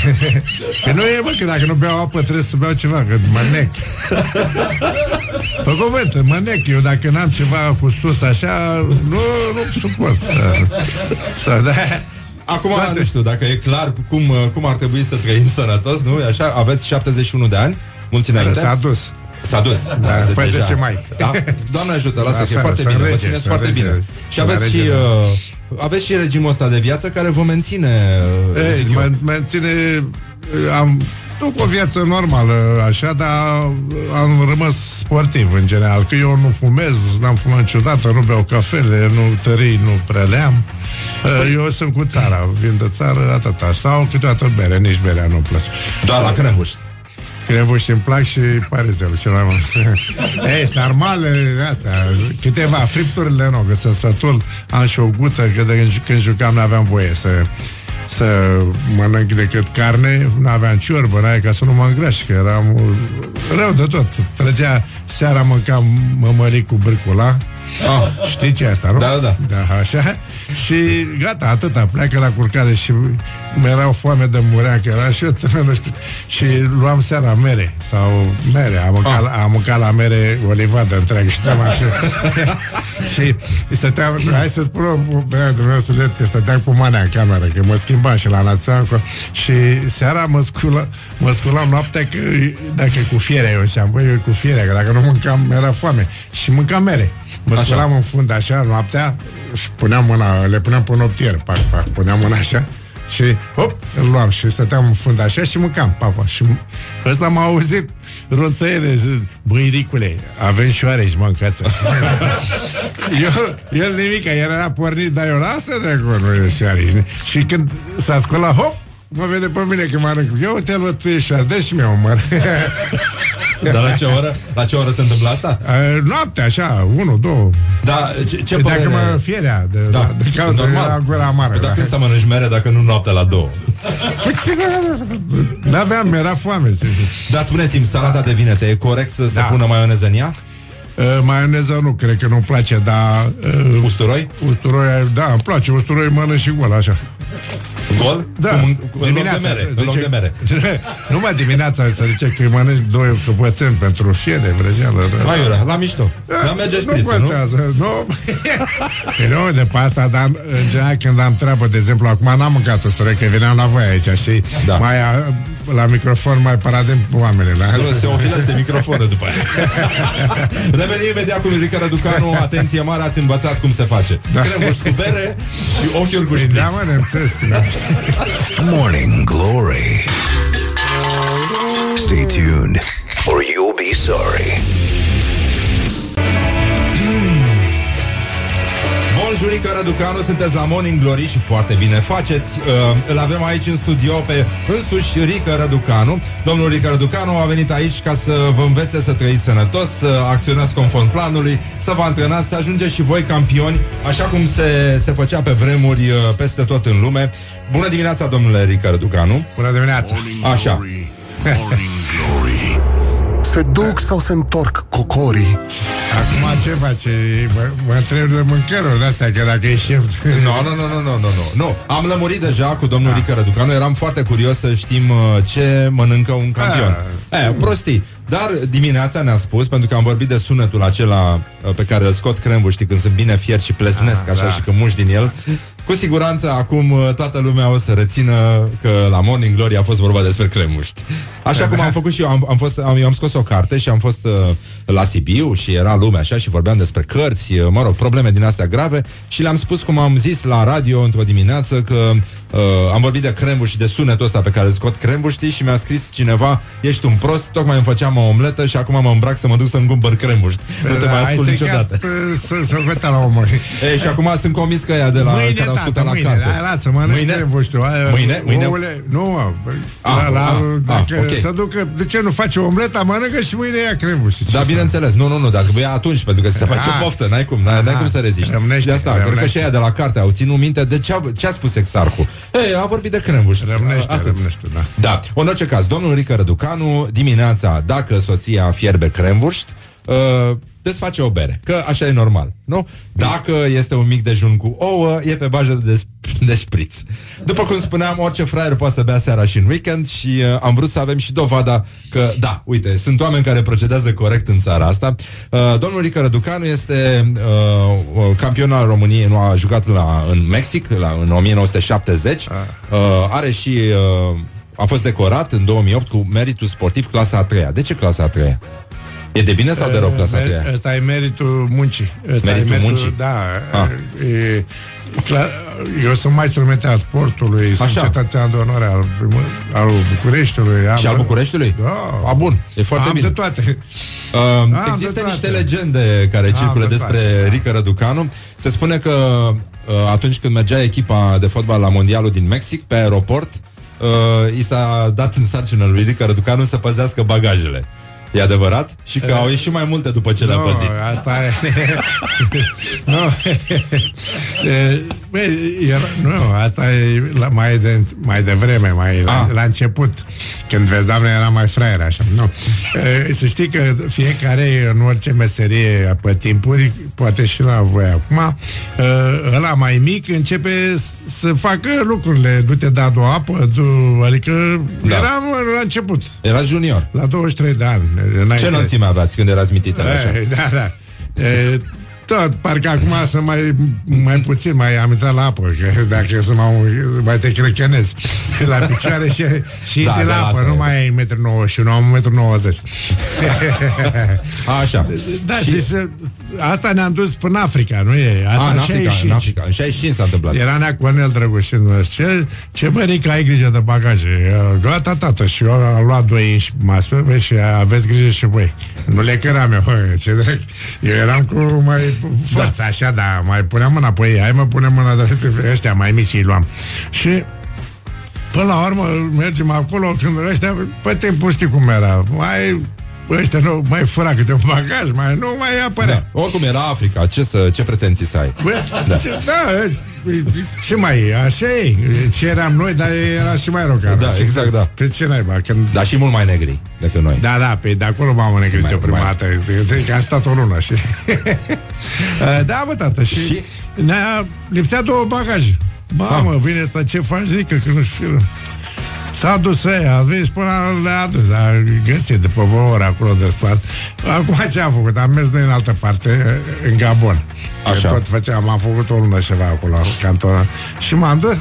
Că nu e, mă, că dacă nu beau apă trebuie să beau ceva, că mă nec. Pe cuvânt, mă nec. Eu dacă n-am ceva cu sus așa, nu, nu suport. Să, da. Acum, Toate- nu știu, dacă e clar cum, uh, cum ar trebui să trăim sănătos, nu? E Așa, aveți 71 de ani, mulți înainte. S-a dus. S-a dus. Da, de- păi de deja. ce mai? Da? Doamne ajută, lasă, că e Așa, foarte să bine, vă rege, țineți să foarte rege. bine. Și Să aveți și, rege. uh, aveți și regimul ăsta de viață care vă menține, uh, Ei, zic eu. mă, menține am duc o viață normală așa, dar am rămas sportiv în general, că eu nu fumez, n-am fumat niciodată, nu beau cafele, nu tării, nu prea le am. Păi- Eu sunt cu țara, vin de țară, atâta. Sau câteodată bere, nici berea nu-mi place. Doar la crembuși. Crevuși îmi plac și parizelul cel mai mult. Ei, sarmale, astea, câteva fripturile, nu, că sunt sătul, am și o gută, că de când, când jucam n-aveam voie să să mănânc decât carne, n-aveam ciorbă, n ca să nu mă îngraș, că eram uh, rău de tot. Trăgea, seara mâncam mămălic cu bârcula, Ah. Știi ce e asta, nu? Da, da, da. da așa. Și gata, atâta, pleacă la curcare și mi-era o foame de murea, că era și eu tânăr, nu știu. Și luam seara mere, sau mere, am mâncat, ah. am mâncat la mere o livadă întreagă, știi seama și, și stăteam, hai să spun o pe dumneavoastră, să că stăteam cu manea în cameră, că mă schimbam și la național cu- și seara mă, scula, mă sculam noaptea că, dacă cu fiere, eu știam, băi, eu cu fiere, că dacă nu mâncam, mi-era foame. Și mâncam mere. Mă Așa. sculam în fund așa noaptea și puneam mâna, le puneam pe noptier, pac, pac, puneam mâna așa și hop, îl luam și stăteam în fund așa și mâncam, papa. Și m- ăsta m-a auzit ronțăiere, zic, băi, Ricule, avem șoareci, mă, în cață. eu, el nimic, el era pornit, dar eu lasă de acolo, nu e șoareci. Și când s-a sculat, hop, mă vede pe mine că mănânc. Eu te văd, tu ești șoareci, dă și mie un măr. Dar la ce oră? La ce oră se întâmplă asta? Uh, noapte, așa, unu, două. Da, ce, ce Păi părere... Dacă mă fierea de, Da, de cauza era gura amară. Păi Da. dacă să mănânci mere dacă nu noaptea la două? Păi ce să... N-aveam, mi-era foame. Ce zic. Dar spuneți-mi, salata de vinete, e corect să se Da. pună maioneză în ea? Uh, maioneză nu, cred că nu-mi place, dar... Uh, Usturoi? usturoi, da, îmi place, usturoi mănânc și gol, așa. Gol? Da, Cu, mân- cu, în loc de mere. În loc de mere. Numai dimineața asta zice că îi mănânci doi căpățeni pentru fiere, vrăjeală. Mai ura, la mișto. Dar merge nu șprițul, nu? contează, nu? Păi nu, de pe asta, dar în general când am treabă, de exemplu, acum n-am mâncat usturoi, că veneam la voi aici și Da. mai a, la microfon mai paradem oamenii. La... Nu, se ofilez de microfonă după aia. Revenim imediat cu Rica Răducanu. Atenție mare, ați învățat cum se face. Da. Cremuș cu bere și ochiuri cu șpriț. Da, mă, ne. Morning Glory. Stay tuned, or you'll be sorry. Bonjurică Răducanu, sunteți la Morning Glory și foarte bine faceți. Uh, îl avem aici în studio pe însuși Rică Răducanu. Domnul Rică Răducanu a venit aici ca să vă învețe să trăiți sănătos, să acționați conform planului, să vă antrenați, să ajungeți și voi campioni, așa cum se, se făcea pe vremuri uh, peste tot în lume. Bună dimineața, domnule Rică Răducanu. Bună dimineața. Așa. Glory. Se duc sau se întorc cocorii? Acum ce face? Mă, mă întreb de mâncăruri de-astea, că dacă e șef... Nu, nu, nu, nu, nu, nu, nu. nu. Am lămurit deja cu domnul Rică Răducanu, eram foarte curios să știm uh, ce mănâncă un campion. Eh, prostii. Dar dimineața ne-a spus, pentru că am vorbit de sunetul acela uh, pe care îl scot crembu, știi, când sunt bine fiert și plesnesc, Ah, așa, da. și că muși din el. Cu siguranță acum uh, toată lumea o să rețină că la Morning Glory a fost vorba despre cremuști. Așa cum am făcut și eu, am, am, fost, am, eu am scos o carte și am fost uh, la Sibiu și era lumea așa și vorbeam despre cărți, uh, mă rog, probleme din astea grave și le-am spus, cum am zis la radio într-o dimineață, că uh, am vorbit de crembuș și de sunetul ăsta pe care îl scot crembuștii și mi-a scris cineva, ești un prost, tocmai îmi făceam o omletă și acum mă îmbrac să mă duc să-mi cumpăr crembuști. Nu te mai ascult niciodată. Să, să văd la omul. Ei, și acum sunt convins că ea de la Mâine, care au tată, ascultat la mâine, carte. da, lasă, mănânci Mâine? crembuș tu. Aia, Mâine? Mâine? Ouăle, nu, mă, Ah, la, la, ah, dacă ah, ok. să ducă, de ce nu face omleta, mănâncă și mâine ia crembuș. Da, bineînțeles. Nu, nu, nu, dacă ia atunci, pentru că ți se face Ah. poftă, n-ai cum, n-ai, n-ai Aha. cum să reziști. Rămânește, de asta, cred că rămânește. și aia de la carte au ținut minte de ce a, ce a spus exarhul. Ei, a vorbit de crembuș. Rămânește, Atât. rămânește, da. Da. În orice caz, domnul Rică Răducanu, dimineața, dacă soția fierbe crembuști, uh, desface o bere. Că așa e normal, nu? Dacă este un mic dejun cu ouă, e pe bază de, de șpriț. După cum spuneam, orice fraier poate să bea seara și în weekend și uh, am vrut să avem și dovada că, da, uite, sunt oameni care procedează corect în țara asta. Uh, domnul Rică Răducanu este uh, uh, campion al României, nu a jucat la, în Mexic la, în 1970. Uh, are și... Uh, a fost decorat în 2008 cu meritul sportiv clasa a treia. De ce clasa a treia? E de bine sau de rău clasa a treia? Ăsta e meritul muncii. Ăsta Meritul e muncii? Da. Ah. E, cla- eu sunt maestru mete al sportului, sunt Așa. cetățean de onoare al, primă- al Bucureștiului. Am, Și al Bucureștiului? Da. A, bun. E foarte am bine. de toate. Uh, Am există de toate. niște legende care circulă de despre toate, da. Rică Răducanu. Se spune că uh, atunci când mergea echipa de fotbal la Mondialul din Mexic, pe aeroport, uh, i s-a dat în sarcină lui Rică Răducanu să păzească bagajele. E adevărat? Și că au ieșit mai multe după ce le-a Nu, păzit. asta e... nu, E, băi, era, nu, asta e la, mai, de, mai devreme, mai la, Ah. la început, când vezi, doamne, era mai fraier, așa. Nu. E, să știi că fiecare în orice meserie pe timpuri, poate și la voi acum, e, ăla mai mic începe s- să facă lucrurile, du-te da o apă, du, adică Da. eram la început, Era junior. la 23 de ani. Ce înainte. înălțime aveați când erați mititele așa? E, Da, da. E, tot, parcă acum să mai, mai puțin, mai am intrat la apă, că dacă să mă, mai te crecănez la picioare și, și Da, da, de la la apă, asta nu e. mai ai 1,91 m, am 1,90 Așa. Da, și... să, asta ne-am dus până în Africa, nu e? Asta A, în Africa, 65. în Africa. În 65 s-a întâmplat. Era nea Cornel Drăgușin Ce, ce bărică ai grijă de bagaje Gata, tată Și eu am luat doi inși masă bă, Și aveți grijă și voi Nu le căram eu bă, ce drept. Eu eram cu mai forță da. Așa, da, mai puneam mâna pe ei. Hai mă, punem mâna de ăștia mai mici îi luam. Și Până la urmă mergem acolo Când ăștia, pe timpul știi cum era. Mai Ăștia nu mai fura câte un bagaj, mai nu mai apărea. Da. Oricum era Africa, ce, să, ce pretenții să ai? Bă, da. Ce, da, ce mai e? Așa e. Ce eram noi, dar era și mai rău. ca Da, noi. exact, da. Pe ce naiba? Când... Dar și mult mai negri decât noi. Da, da, pe de acolo m-am înnegrit Mai- eu prima mai- dată. Că am stat o lună și... da, bă, tată, și, Și? ne-a lipsea două bagaje. Mamă, vine asta, ce faci, Rică, că nu știu... S-a dus ea, a venit și până le-a adus, a găsit după vreo oră acolo de spart. Acum ce am făcut? Am mers noi în altă parte, în Gabon. Așa. Că Tot făceam, am făcut o lună ceva acolo, în cantonă. Și m-am dus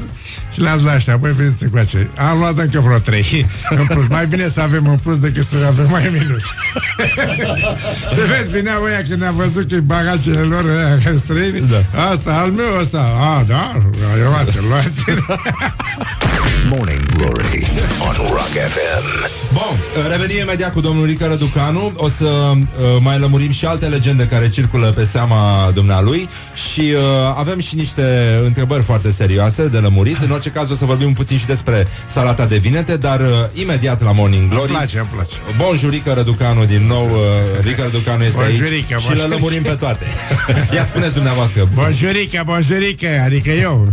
și le-am zis la ăștia, băi, veniți încoace. Am luat încă vreo trei în plus. Mai bine să avem în plus decât să avem mai în minus. Se vezi, vineau ăia când am văzut că bagajele lor ăia străini. Da. Asta, al meu ăsta. A, da, eu luați, luați. Morning Glory on Rock FM. Bun, revenim imediat cu domnul Rică Răducanu O să uh, mai lămurim și alte legende care circulă pe seama dumnealui Și uh, avem și niște întrebări foarte serioase de lămurit În orice caz o să vorbim puțin și despre salata de vinete Dar uh, imediat la Morning Glory Îmi place, îmi place. Bun Rică Răducanu din nou uh, Rică Răducanu este Bonjurică, aici Și le bonjurică. lămurim pe toate Ia spuneți dumneavoastră Bonjurică, bonjurică, adică eu.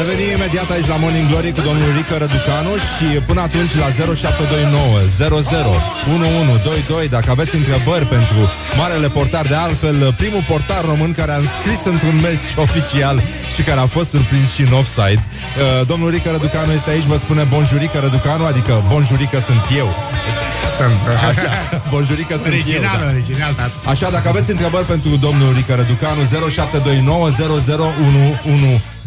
Revenim imediat aici la Morning Glory cu domnul Rică Răducanu și până atunci la 0729 00 1122 dacă aveți întrebări pentru marele portar de altfel, primul portar român care a înscris într-un meci oficial și care a fost surprins și în offside. Uh, Domnul Rică Răducanu este aici, vă spune bonjurică Răducanu, adică bonjurică sunt eu. Este... Sunt. Așa, bonjurică sunt Original, eu. da. original, tată. Așa, dacă aveți întrebări pentru domnul Rică Răducanu 0729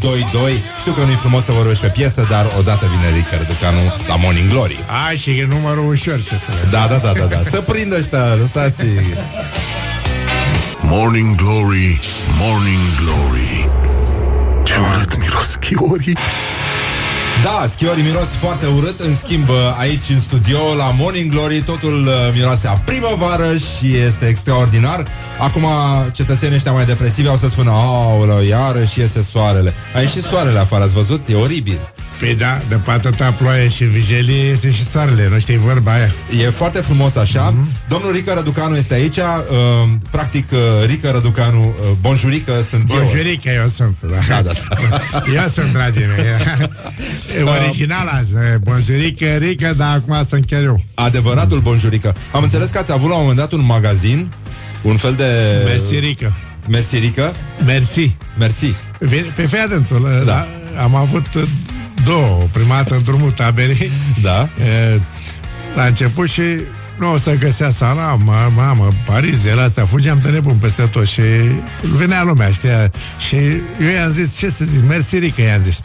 001122 Știu că nu-i frumos să vorbești pe piesă Dar odată vine Rică Răducanu la Morning Glory. Ai și e numărul ușor ce să Da, da, da, da, da. Să prindă ăștia, lăsați Morning Glory, Morning Glory. Ce urât miros chiorii Da, schiorii miros foarte urât. În schimb, aici în studio La Morning Glory totul uh, miroase a primăvară Și este extraordinar. Acum cetățenii ăștia mai depresivi Au să spună, aoleu, iară și iese soarele. A ieșit soarele afară, ați văzut? E oribil Păi da, de patata ploaie și vijelie este și soarele, nu știi vorba aia. E foarte frumos așa. Mm-hmm. Domnul Rică Răducanu este aici. Uh, practic, uh, Rică Răducanu, uh, bonjurică sunt Bonjurică eu sunt, da. Da, da, Eu sunt, dragii mei. E original azi. e Bonjurică, rică, dar acum sunt chiar eu. Adevăratul bonjurică. Am înțeles că ați avut la un moment dat un magazin, un fel de... Mersirică. Mersirică? Mersi. Mersi. Vine- Pe fii atentul, da. am avut uh, două, prima dată în drumul taberei. Da. E, la început și nu o să găsea sala, mă, mamă, Paris, era astea, fugeam de nebun peste tot și venea lumea, știa, și eu i-am zis, ce să zic, mersi rică, i-am zis.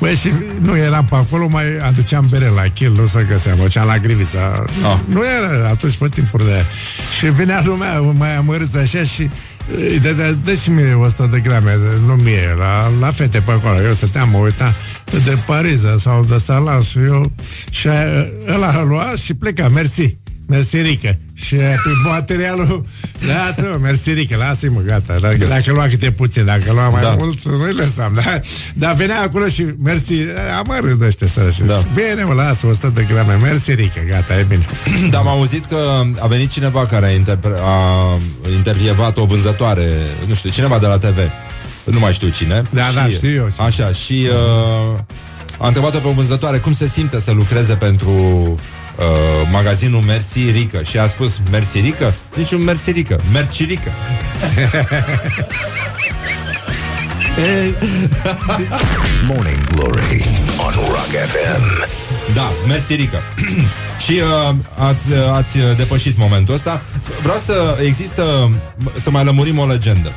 Băi, și nu eram pe acolo, mai aduceam bere la kill, nu să găseam, o la grivița. Ah. Nu era atunci pe timpurile aia. Și venea lumea mai amărâți așa și îi dădea, dă și mie 100 de grame, de- nu mie, la, la fete pe acolo. Eu stăteam, mă uitam de Pariza sau de Salan și eu și aia- ăla a luat și pleca, mersi. Mersi, Rică. Și aia pe materialul Lasă-mă, mersi, Rică, lasă-i mă, gata Dacă, dacă lua câte puțin, dacă lua mai Da. da. mult Nu-i lăsam, da? Dar venea acolo și mersi Amărât ăștia sărăși Da. Bine, mă, lasă 100 de grame Mersi, Rică, gata, e bine Dar am auzit că a venit cineva care a, interpre- a intervievat o vânzătoare, nu știu, cineva de la TV. Nu mai știu cine. Da, da, știu eu. Așa, și uh, a întrebat-o pe o vânzătoare cum se simte să lucreze pentru uh, magazinul Mersi Rică și a spus Mersi Rică? Niciun Mersi Rică, Mercirică. Morning Glory on Rock FM. Da, Mersi Rică. și uh, ați, uh, ați uh, depășit momentul ăsta. Vreau să există, să mai lămurim o legendă.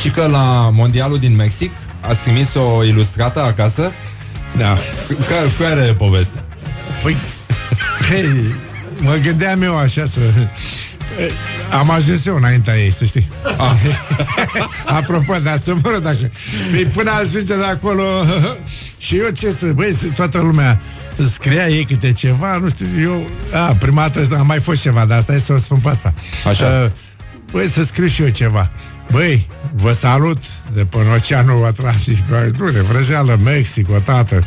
Și că la mondialul din Mexic ați trimis o ilustrată acasă? Da. Care, care e povestea? Păi, hei, mă gândeam eu așa să... Am ajuns eu înaintea ei, să știi. Ah. Apropo, dar să mă rog dacă... Păi până ajunge de acolo... și eu ce să... Băi, să- toată lumea scria ei câte ceva, nu știu, eu... A, prima dată am mai fost ceva, dar asta e să o spun pe asta. Așa. Uh, Băi, să scriu și eu ceva. Băi, vă salut de pe Oceanul Atlantic. Băi, nu, de vrăjeală, Mexic, o tată.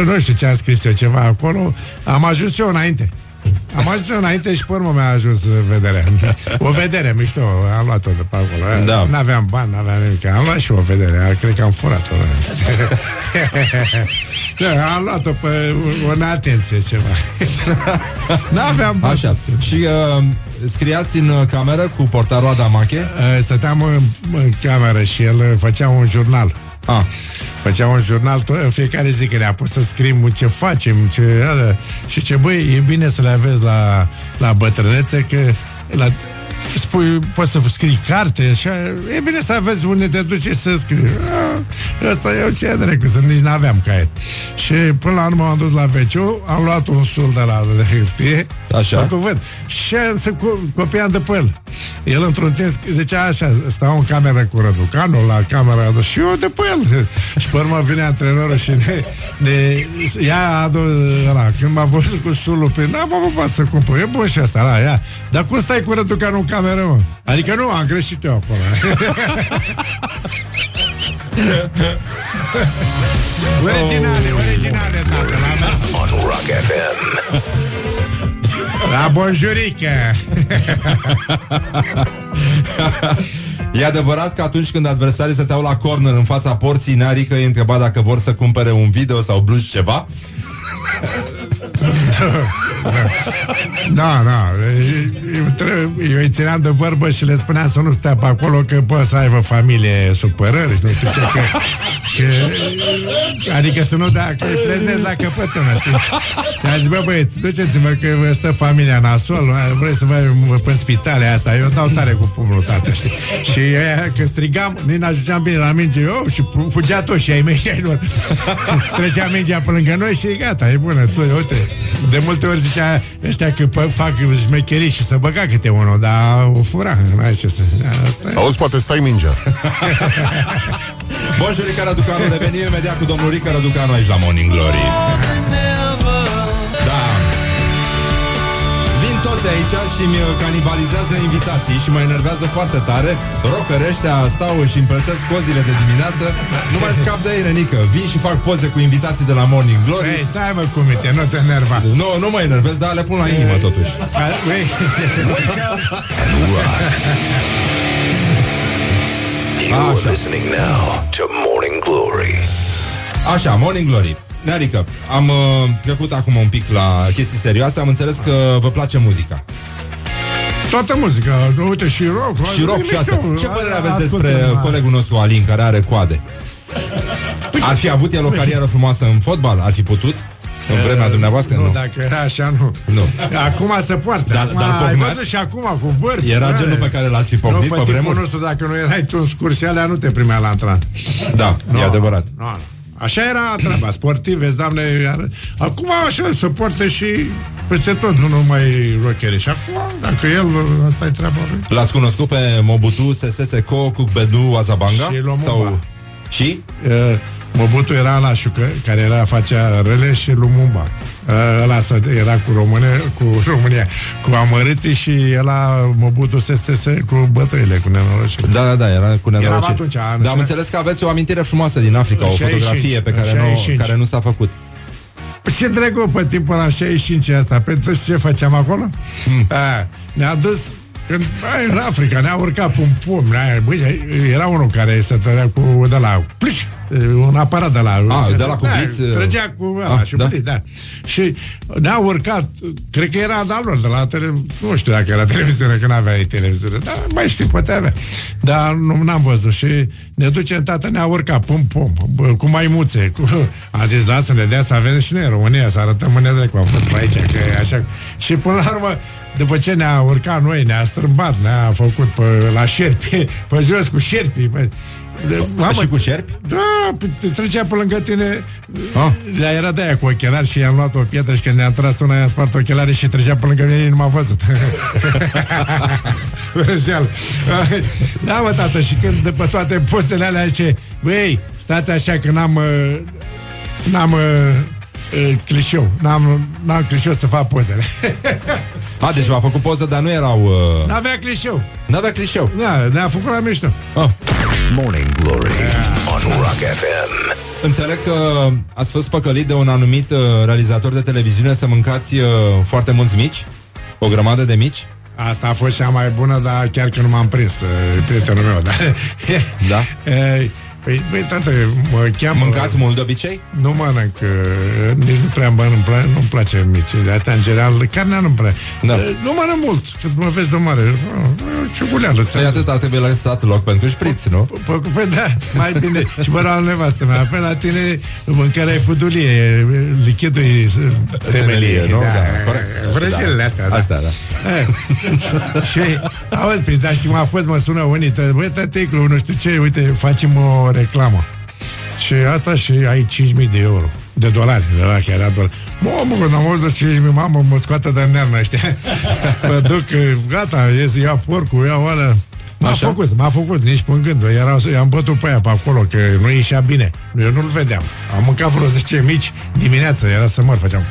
Uh, Nu știu ce am scris eu ceva acolo. Am ajuns eu înainte. Am ajuns înainte și pe urmă mi-a ajuns vederea. O vedere, mișto, am luat-o de pe acolo. Da. N-aveam bani, n-aveam nimic. Am luat și o vedere, cred că am furat-o. da, am luat-o pe o neatenție ceva. N-aveam bani. Așa. Și uh, scriați în uh, cameră cu portaroada Mache? Uh, Stăteam în, în cameră și el uh, făcea un jurnal. Ah. Făcea un jurnal tot, în fiecare zi că ne-a pus să scriem ce facem, ce ală. Și ce băi, e bine să le aveți la, la bătrânețe că la, spui, poți să scrii carte, așa, e bine să aveți unde te duci și să scrii. Ah, Ăsta eu ce drecu, să nici n-aveam caiet. Și până la urmă am dus la veciu, am luat un sul de la de hârtie, Așa. la cuvânt, și să co- copiam de pe el. El într-un timp zicea așa, stau în cameră cu Răducanu, la camera și eu de pe el. Și pe urmă vine antrenorul și ne, ne ia adu ăla. Când m-a văzut cu sulul pe n-am avut bani să cumpăr. E bun și asta, la, ia. Dar cum stai cu Răducanu în cameră, mă? Adică nu, am greșit eu acolo. originale, originale, tată, la mers. On Rock FM. La bonjurică. E adevărat că atunci când adversarii stăteau la corner în fața porții, Narică îi întreba dacă vor să cumpere un video sau blugi ceva. Da, da. Eu, tre- eu îi țineam de vorbă și le spuneam să nu stea pe acolo că poate să aibă familie supărări și nu știu ce, că, că, adică să nu da, că îi pleznesc la căpătână, știi? I-a zis, bă, băieți, duceți-mă că vă stă familia nasol, vreți să vă pe spitale asta, eu dau tare cu pumnul, tată, știi? Și aia, când strigam, nici n-ajungeam bine la minge, eu, și fugea toți și ai mei și ai lor. Trecea mingea pe lângă noi și gata, e bună, tu, uite. De multe ori zicea ăștia că pă, fac șmecherii și să băga câte unul, dar o fura, n-ai ce să... Asta e. Auzi, poate stai mingea. Bun, Rica Răducanu, revenim imediat cu domnul Rica Răducanu aici la Morning Glory. Toți aici și mi canibalizează invitații și mă enervează foarte tare. Rocări ăștia stau și împletesc cozile de dimineață. Nu mai scap de ei, Renică. Vin și fac poze cu invitații de la Morning Glory. Ei, stai mă cu minte, nu te enerva. Nu, nu mă enervez, dar le pun la inimă totuși. Ei, You're Așa. listening now to Morning Glory. Așa, Morning Glory. Nerică, am uh, trecut acum un pic la chestii serioase, am înțeles că vă place muzica. Toată muzica, uite, și rock. Și rock și asta. mișto. Ce părere aveți Ascultă, despre da. colegul nostru Alin, care are coade? Ar fi avut el o carieră frumoasă în fotbal? Ar fi putut? În vremea dumneavoastră? Nu, Nu. dacă era așa, nu. Nu. Acum se poartă. Dar- acum, dar ai pocnați? văzut și acum cu vârf. Era da. genul pe care l-ați fi Nu, pocnit pe pe timpul vremuri? nostru, dacă nu erai tu în scursi alea, nu te primea la antrenament. Da, e adevărat. Nu, nu. Așa era treaba, sportiv, vezi, doamne, iar... Acum așa se poartă și peste tot, nu numai rockeri. Și acum, dacă el, asta e treaba lui. L-ați cunoscut pe Mobutu Sese Seko Kukbedu Azabanga? Și Lumumba. Sau... Și? Uh, Mobutu era la șucă, care era facea rele și Lumumba. Uh, ăla să- era cu, Române, cu România, cu amărâții și ăla Mobutu SSS cu bătăile, cu nenorocire. Da, da, da, era cu nenorocire. atunci, an- Dar am înțeles că aveți o amintire frumoasă din Africa, o 65, fotografie pe care, nu, 65. care nu s-a făcut. Ce dracu pe timpul la 65 asta? Pentru ce făceam acolo? Hmm. A, ne-a dus când, bă, în Africa ne-a urcat un pum ne-a, bă, Era unul care se tărea cu de la pliș, Un aparat de la A, de la cu da, bliț, Trăgea cu ăla ah, și da. da. da. Și ne-a urcat Cred că era de lor de la tele, Nu știu dacă era televiziune Că n-avea ei televiziune Dar mai știu, poate avea Dar nu n-am văzut Și ne ducem, tată, ne-a urcat Pum, pum, bă, cu maimuțe cu... A zis, da, să ne dea să avem și noi în România Să arătăm în nedrept cum am fost pe aici că e așa. Și până la urmă după ce ne-a urcat noi, ne-a strâmbat, ne-a făcut pe, la șerpi, pe jos cu șerpi. Pe, de, și cu șerpi? Da, pe- trecea pe lângă tine Ah. Dar era de aia cu ochelari și i-am luat o pietră și când ne-am tras una, i-am spart ochelarii și trecea pe lângă mine, nu m-a văzut. Vrăjeal. da, mă, tată, și când după toate postele alea zice, băi, stați așa că n-am uh, n-am uh, uh, clișeu, n-am, n-am clișeu să fac pozele. A, deci v-a făcut poză, dar nu erau... Uh... N-avea clișeu. N-avea clișeu. Da, ne-a făcut la mișto. Oh. Morning Glory on Rock FM. Înțeleg că ați fost păcălit de un anumit uh, realizator de televiziune să mâncați uh, foarte mulți mici. O grămadă de mici? Asta a fost cea mai bună, dar chiar că nu m-am prins, uh, prietenul meu. Dar, Da? Eh, Păi, băi, tată, mă cheamă... Mâncați mult de obicei? Nu mănânc, uh, nici nu prea mănânc, nu-mi place, nu-mi place mici. De asta, în general, carnea nu-mi prea. Da. Uh, Nu mănânc mult, cât mă vezi de mare. Uh, Ciuguleală. Păi atât ar trebui lăsat loc pentru șpriț, nu? Păi, păi da, mai bine. Și mă rog nevastă mea. Pe la tine mâncarea e fudulie, lichidul e temelie, nu? Da, Da, corect. Vrăjelele astea, da. Astea, da. Eh, și auzi, păi, dar știi cum a fost, mă sună unii, tă, băi, tăticlu, nu știu ce, uite, facem o reclamă. Și asta și ai 5.000 de euro. De dolari, de la chiar era dolari. Mă, mă, când am auzit de 5.000, mamă, mă scoată de nernă ăștia. mă duc, gata, ies, ia porcul, ia oală. M-a Așa? făcut, m-a făcut, nici pe gând. Era, i-am bătut pe aia pe acolo, că nu ieșea bine. Eu nu-l vedeam. Am mâncat vreo 10 mici dimineața, era să mor, făceam.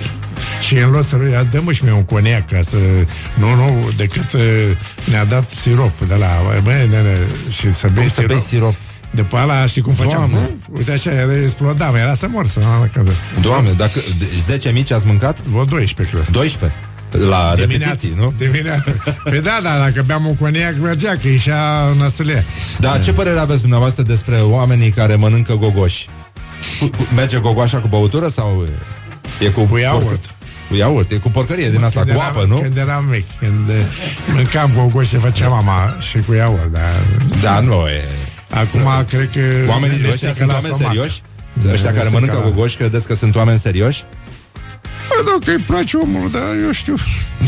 Și în loc să ia, dă-mă și mie un coniac, ca să... Nu, nu, decât uh, ne-a dat sirop de la... Băi, nene, și să bei Cum să bei sirop? După ala, știi cum făceam? Doamne. nu? Uite așa, era explodam, era să mor să mă Doamne, dacă de- 10 mici ați mâncat? Vă 12, cred. 12? La repetiții, nu? Dimineața. Păi da, da, dacă beam un coniac, mergea, că ieșea năsulie. Dar ce părere aveți dumneavoastră despre oamenii care mănâncă gogoși? Cu, cu, merge gogoașa cu băutură sau e cu... Cu iaurt. porcă- Cu iaurt, e cu porcărie din asta, Când cu eram- apă, nu? Când eram mic, când eh, mâncam gogoși, se făcea mama și cu iaurt, dar... Da, nu e... Acum, cred că... Oamenii ne ăștia secă sunt la oameni stomac. serioși? Da, Ăștia ne care secă mănâncă la- gogoși, credeți că sunt oameni serioși? Bă, dacă îi place omul, dar eu știu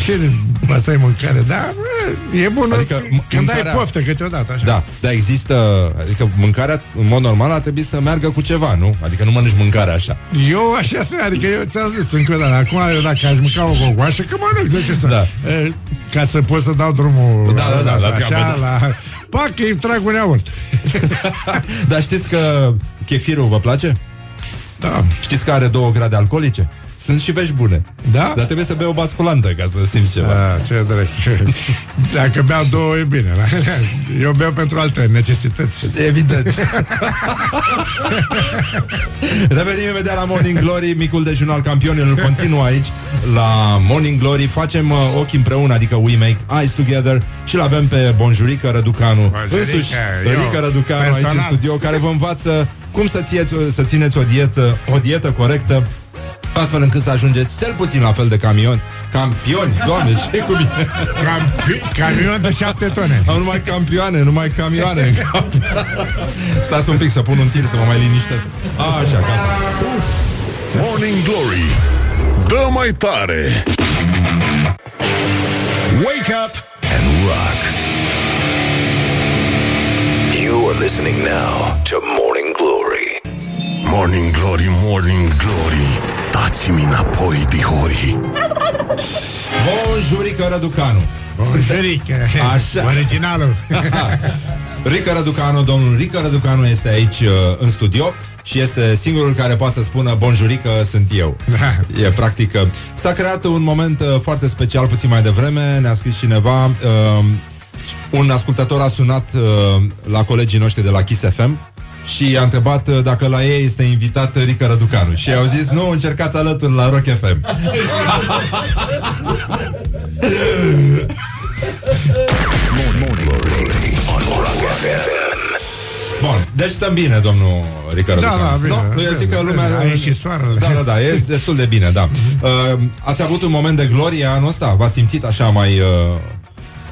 ce, Asta e mâncare, da, bă, e bună Adică adică, m- când mâncarea- ai poftă câteodată, așa. Da, dar există... Adică mâncarea, în mod normal, ar trebui să meargă cu ceva, nu? Adică nu mănânci mâncarea așa. Eu așa sunt, adică eu ți-am zis încă o dată, acum eu dacă aș mânca o gogoașă, că mănânc, de ce să... Da. E, ca să pot să dau drumul Da, da, da, la așa, treabă, da. la... Pac, îi trag un iaurt. Dar știți că chefirul vă place? Da. Știți că are două grade alcoolice? Sunt și vești bune. Da? Dar trebuie să bei o basculantă ca să simți ceva. Da, ce drept. Dacă beau două, e bine. da? Eu beau pentru alte necesități. Evident. Revenim imediat la Morning Glory Micul dejun al campionilor continuă aici La Morning Glory Facem uh, ochi împreună, adică we make eyes together Și l-avem pe Bonjurică Răducanu Bonjurică, Însuși eu, Rica Răducanu aici în personal. studio Care vă învață cum să, țieți, să țineți o dietă O dietă corectă Astfel încât să ajungeți cel puțin la fel de camion Campioni, doamne, ce cu mine Campi- camion de șapte tone. Au numai campioane, numai camioane în cap. Stați un pic să pun un tir să mă mai liniștesc Așa, gata Uf, Morning Glory Dă mai tare Wake up and rock. You are listening now to Morning Glory. Morning Glory, Morning Glory Dați-mi înapoi, dihori Bonjurică Răducanu Bonjurică. Așa. Originalul. Rica Răducanu, domnul Rica Răducanu este aici uh, în studio și este singurul care poate să spună Bonjurică sunt eu. Da. E practic. uh, S-a creat un moment uh, foarte special puțin mai devreme, ne-a scris cineva, uh, un ascultător a sunat uh, la colegii noștri de la Kiss FM și i-a întrebat uh, dacă la ei este invitat Rica Răducanu și au zis nu, încercați alături la Rock FM. Morning Glory on Rock FM. Bun, deci stăm bine, domnul Rica Da, Răducanu. da, bine, nu? Eu zic că bine, lumea... a ieșit soarele. Da, da, da, e destul de bine, da. Uh, ați avut un moment de glorie anul ăsta? V-ați simțit așa mai... Uh,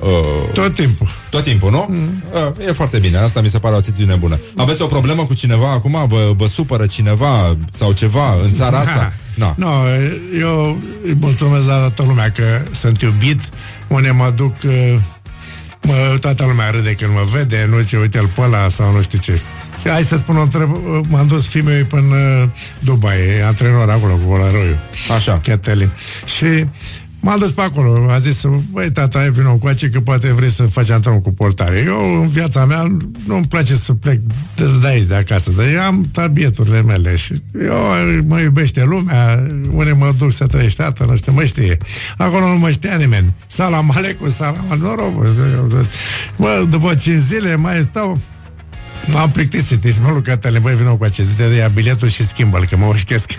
uh, Tot timpul. tot timpul, nu? Mm. Uh, e foarte bine, asta mi se pare o atitudine bună. Aveți o problemă cu cineva acum? Vă, vă supără cineva sau ceva în țara asta? No. no, eu îi mulțumesc la toată lumea că sunt iubit, unde mă duc, uh, mă, toată lumea râde când mă vede, nu ce uite-l pe ăla sau nu știu ce. Și hai să spun o întrebă, m-am dus fiii până uh, Dubai, e antrenor acolo cu Volaroiu. Așa. Catelin. Și M-am dus pe acolo, a zis, băi, tata, ai vină coace că poate vrei să faci antrenor cu portare. Eu, în viața mea, nu-mi place să plec de, de aici, de acasă, dar eu am tabieturile mele și eu mă iubește lumea, unde mă duc să trăiești, tata, nu știu, mă știe. Acolo nu mă știa nimeni. Salam alecum, salam noroc. Bă, după 5 zile mai stau M-am plictisit, îi spun lui Cătălin, băi, vină cu acest, te ia biletul și schimbă-l, că mă ușchesc.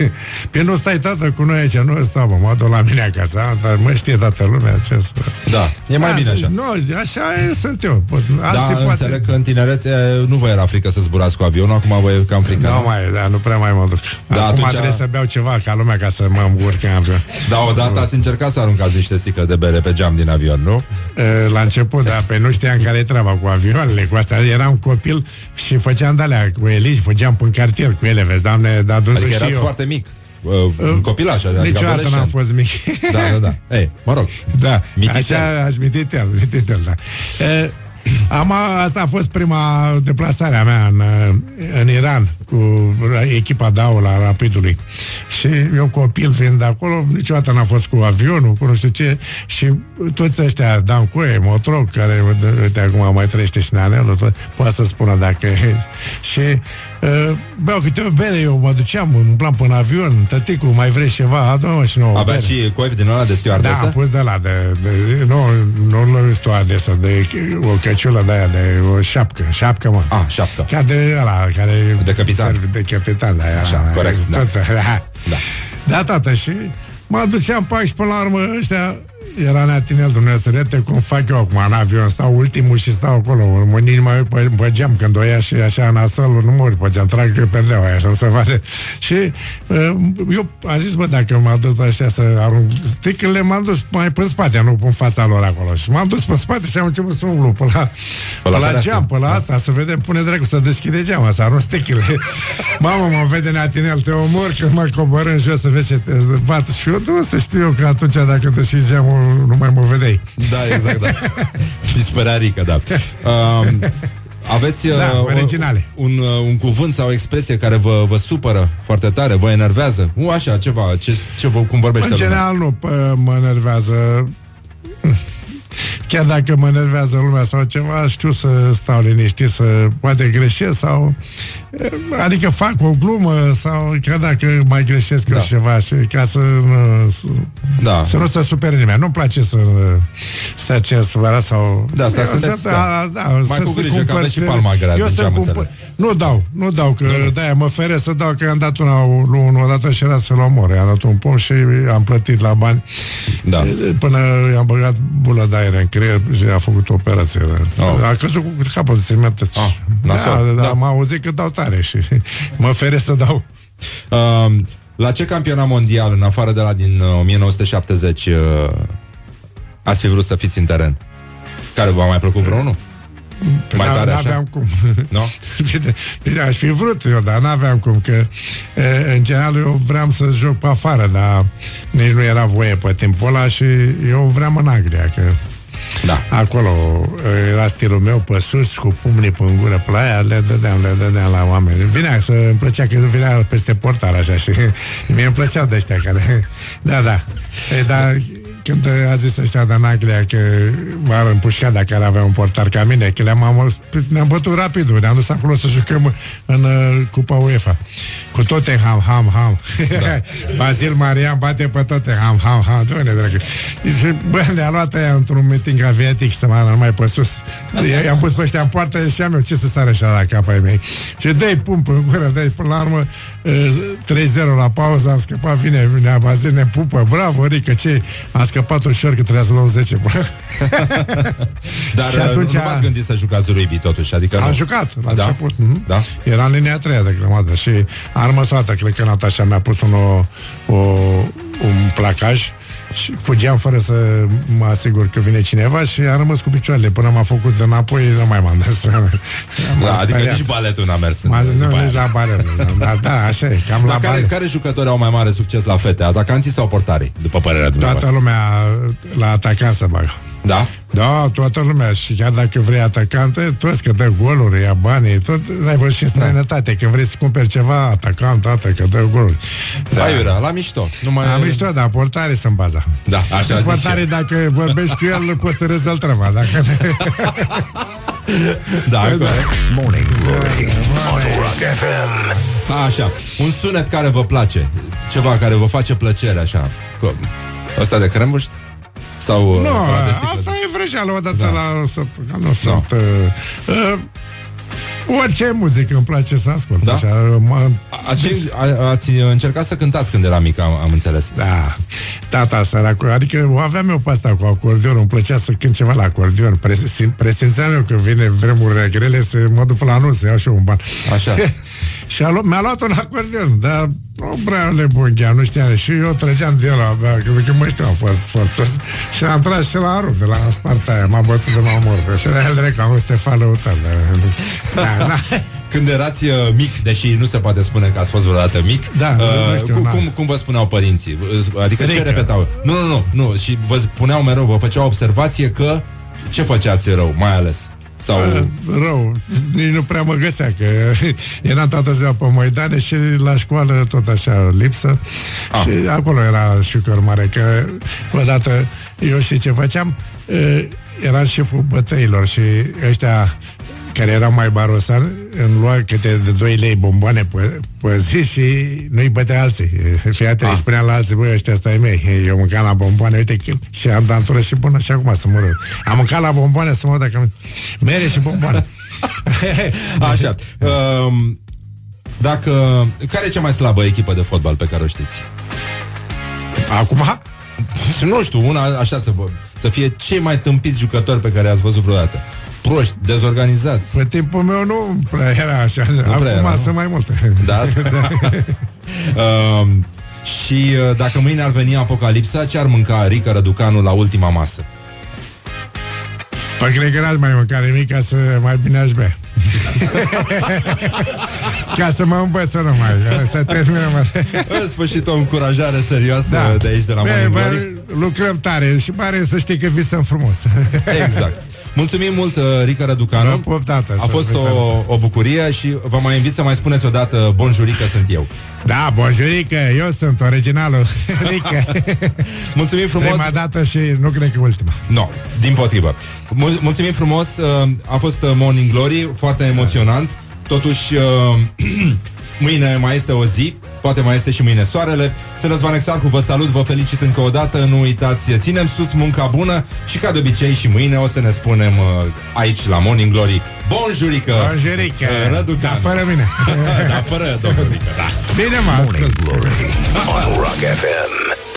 Pe nu stai, tată, cu noi aici, nu stau, mă, mă duc la mine acasă, a, dar mă știe toată lumea ce să... Da, e mai bine așa. Nu, așa e, sunt eu. Pot, Da, alții poate... înțeleg că în tineret e, nu vă era frică să zburați cu avionul, acum vă e cam frică. Nu nu? mai, da, nu prea mai mă duc. Da, Acum atunci- trebuie să beau ceva ca lumea ca să mă îmburc în avion. Da, odată ați încercat să aruncați niște sticle de bere pe geam din avion, nu? E, La început, da, pe nu știam care e treaba cu avioanele, cu astea. Eram copil și făceam de-alea cu elici, făceam pe cartier cu ele, vezi, doamne, dar atunci Adică știu erați eu. foarte mic. Uh, un copilaș, adică Niciodată adolescent. n-am fost mic. Da, da, da. Ei, mă rog. Da, Mititel. așa aș mititel, mititel, da. E, am, asta a fost prima deplasare a mea în, în Iran cu echipa DAO la Rapidului. Și eu copil fiind de acolo, niciodată n-am fost cu avionul, cu nu știu ce, și toți ăștia, Dan Coe, Motroc, care uite acum mai trăiește și Neanelul, tot, poate să spună dacă e. Și uh, beau câte o bere, eu mă duceam, în plan până în avion, tăticu, mai vrei ceva, adu și nouă Avea bere. și coif din ăla de Da, stewardesă? am pus de la de, de nu, nu nu stewardesă, de o căciulă de aia, de o șapcă, șapcă, mă. Ah, șapcă. Ca de ăla, care... De capitan. De capitan, da, Așa, da, corect, da. tot, da. Da. Da, tată, și mă duceam pe aici până la urmă, ăștia era neatinel Dumnezeu cum fac eu acum în avion, stau ultimul și stau acolo, mă, nici mai uit pe, pe geam când o ia și așa nasol, nu mă uit pe geam, trag perdeaua aia să nu se vadă. Și uh, eu am zis, bă, dacă m-am dus așa să arunc sticlele, m-am dus mai pe spate, nu în fața lor acolo. Și m-am dus pe spate și am început să umblu pe la, pe la, fereastră. geam, pe la asta, să vedem, pune dracu să deschide geama, să arunc sticlele. Mamă, mă vede neatinel, te omor când mă coborâ în jos să vezi ce te bat. Și eu nu să știu eu că atunci dacă deschizi geamul nu mai mă vedeai. Da, exact, da. Mi se părea rică, da. Um, aveți uh, Da, o- originale. un, uh, un cuvânt sau o expresie care vă, vă supără foarte tare, vă enervează? Nu așa, ceva, ce, ce vă, cum vorbește În lumea? general nu pă, mă nervează Chiar dacă mă nervează lumea sau ceva, știu să stau liniștit, să poate greșesc sau... Adică fac o glumă sau chiar dacă mai greșesc da. eu ceva și ca să nu, să, Da. să nu se supere nimeni. Nu-mi place să stă ce supărat sau... Da, asta Eu sunteți, să- da. da, Mai să cu se grijă, că cumpăr- aveți și palma grea, Eu din să ce am cumpăr- înțeles. Nu dau, nu dau, că de-aia mă feresc să dau, că i-am dat una, una odată și era să-l omor. I-am dat un pom și am plătit la bani. Da. Până i-am băgat bulă de aer în creier și a făcut o operație. Oh. A căzut cu capătul de țimită. Ah, da, nasol. da, Da. am auzit că dau tare și mă feresc să dau. Um, la ce campionat mondial, în afară de la din uh, 1970, uh, ați fi vrut să fiți în teren? Care v-a mai plăcut vreunul? Mai N- tare așa? N-aveam cum. Nu? Bine, bine, aș fi vrut eu, dar n-aveam cum, că e, în general eu vreau să joc pe afară, dar nici nu era voie pe timpul ăla și eu vreau în Anglia, că Da. acolo e, era stilul meu pe sus, cu pumnii pe în gură pe la aia, le dădeam, le dădeam la oameni. Vinea să îmi plăcea că vinea peste portar așa și mie îmi plăceau de ăștia care... Da, da. E, dar când a zis ăștia din Anglia că m-ar împușca dacă ar avea un portar ca mine, că le-am am, ne-am bătut rapid, ne-am dus acolo să jucăm în uh, Cupa UEFA. Cu Tottenham, ham, ham. Da. Bazil Marian bate pe Tottenham, ham, ham. Doamne, dragă. Și, bă, ne-a luat aia într-un meeting aviatic să mă numai pe sus. I- I-am pus pe ăștia în poartă și am eu ce să sară așa la cap ai mei. Și dă-i pum pe gură, dă până la urmă uh, 3-0 la pauză, am scăpat, vine, vine Bazil, ne pupă, bravo, Rică, ce Am scăpat ușor că trebuia să luăm 10. Bă. Dar Și uh, atunci nu a- v-ați gândit să jucați rugby totuși? Adică Am nu. jucat la Da? început. mhm. Da? Era în linia a treia de grămadă și am rămas toată, cred că Natasha mi-a pus un, o, o, un placaj și fugeam fără să mă asigur că vine cineva și am rămas cu picioarele până m-a făcut de înapoi, nu mai m-am dus. Da, adică nici baletul n-a mers. în- Ma, după nu, aia. nici la balet. nu, Da, da, așa e, cam la Dar care, balet. care jucători au mai mare succes la fete? Atacanții sau portarii? După părerea dumneavoastră. Toată lumea la atacant să bagă. Da? Da, toată lumea și chiar dacă vrei atacante, toți că dă goluri, ia banii, tot ai văzut și în străinătate, când vrei să cumperi ceva, atacant, tată, că dă goluri. Da. Aiurea, la mișto. Nu mai... Am mișto, dar portare sunt baza. Da, așa zic și Portare, eu. dacă vorbești cu el, poți să rezolvi treaba. Dacă... Da, corect. Morning Glory on Rock FM. Așa, un sunet care vă place Ceva care vă face plăcere așa Cu- Ăsta de crembuști? Sau uh, nu, ăla de sticlă? asta e vrăjeală odată Da. la săptămână. Nu sunt... Uh, uh, Orice muzică îmi place să ascult. Da? Așa, mă... Ați, a, ați încercat să cântați când era mic, am, am înțeles. Da, tata săracu, adică o aveam eu pe asta cu acordeon, îmi plăcea să cânt ceva la acordeon. Presen, presimțeam eu că vine vremurile grele să mă duc la anunț, să iau și eu un ban. Așa. și a luat, mi-a luat un acordeon, dar o prea lebunghea, nu știam. Și eu trăgeam de la abia, că, că mă știu, am fost foarte... Și am tras și la rup, de la Sparta aia, m-a bătut de m-a omorât. Și era el drept, am fost Stefan Lăutar. Da, da. Când erați uh, mic, deși nu se poate spune că ați fost vreodată mic, Da, nu uh, știu, cum, na. cum, cum vă spuneau părinții? Adică ce Rică. repetau? Nu, nu, nu, nu. Și vă spuneau mereu, vă făceau observație că ce făceați rău, mai ales? Sau... Uh, rău, nici nu prea mă găsea Că eram toată ziua pe Moidane Și la școală tot așa lipsă. Ah. Și acolo era șucăr mare Că odată eu și ce făceam? Uh, Eram șeful bătăilor Și ăștia care erau mai barosani îmi lua câte de 2 lei bomboane pe, pe zi și nu-i bătea alții. Fii atent, îi spuneam la alții, băi, ăștia stai mei, eu mâncam la bomboane, uite când și am dantură și până și acum să mă rog. Am mâncat la bomboane să mă rog dacă mere și bomboane. Așa. Um, dacă... Care e cea mai slabă echipă de fotbal pe care o știți? Acum? Și nu știu, una așa să, vă, să fie cei mai tâmpiți jucători pe care ați văzut vreodată. Proști, dezorganizați. Pe timpul meu nu prea era așa. Nu Acum prea era, nu? sunt mai multe. Da? um, și uh, dacă mâine ar veni apocalipsa, ce ar mânca Rică Răducanu la ultima masă? Păi cred că n-aș mai mânca nimic ca să mai bine aș bea. ca să mă învăț să nu mai, să termină mă. În sfârșit o încurajare serioasă Da. de aici, de la Bă, Morning bă, Glory. lucrăm tare și pare să știi că visăm frumos. Exact. Mulțumim mult, uh, Rica Răducanu. Vă pup, tată, A să fost vă o, o bucurie și vă mai invit să mai spuneți odată Bonjurică sunt eu. Da, bonjurică, eu sunt originalul. Rică. Mulțumim frumos. Prima dată și nu cred că ultima. No, din potrivă. Mul- mulțumim frumos, uh, a fost uh, Morning Glory, foarte emoționant. Totuși, uh, mâine mai este o zi, poate mai este și mâine soarele. Sunt Răzvan Exarcu, vă salut, vă felicit încă o dată, nu uitați, ținem sus munca bună și ca de obicei și mâine o să ne spunem uh, aici la Morning Glory, bonjurică! Bonjurică! Uh, Răducanu. Da, fără mine. da, fără domnul Rică, da. Bine mă Morning ascult. Glory on Rock FM.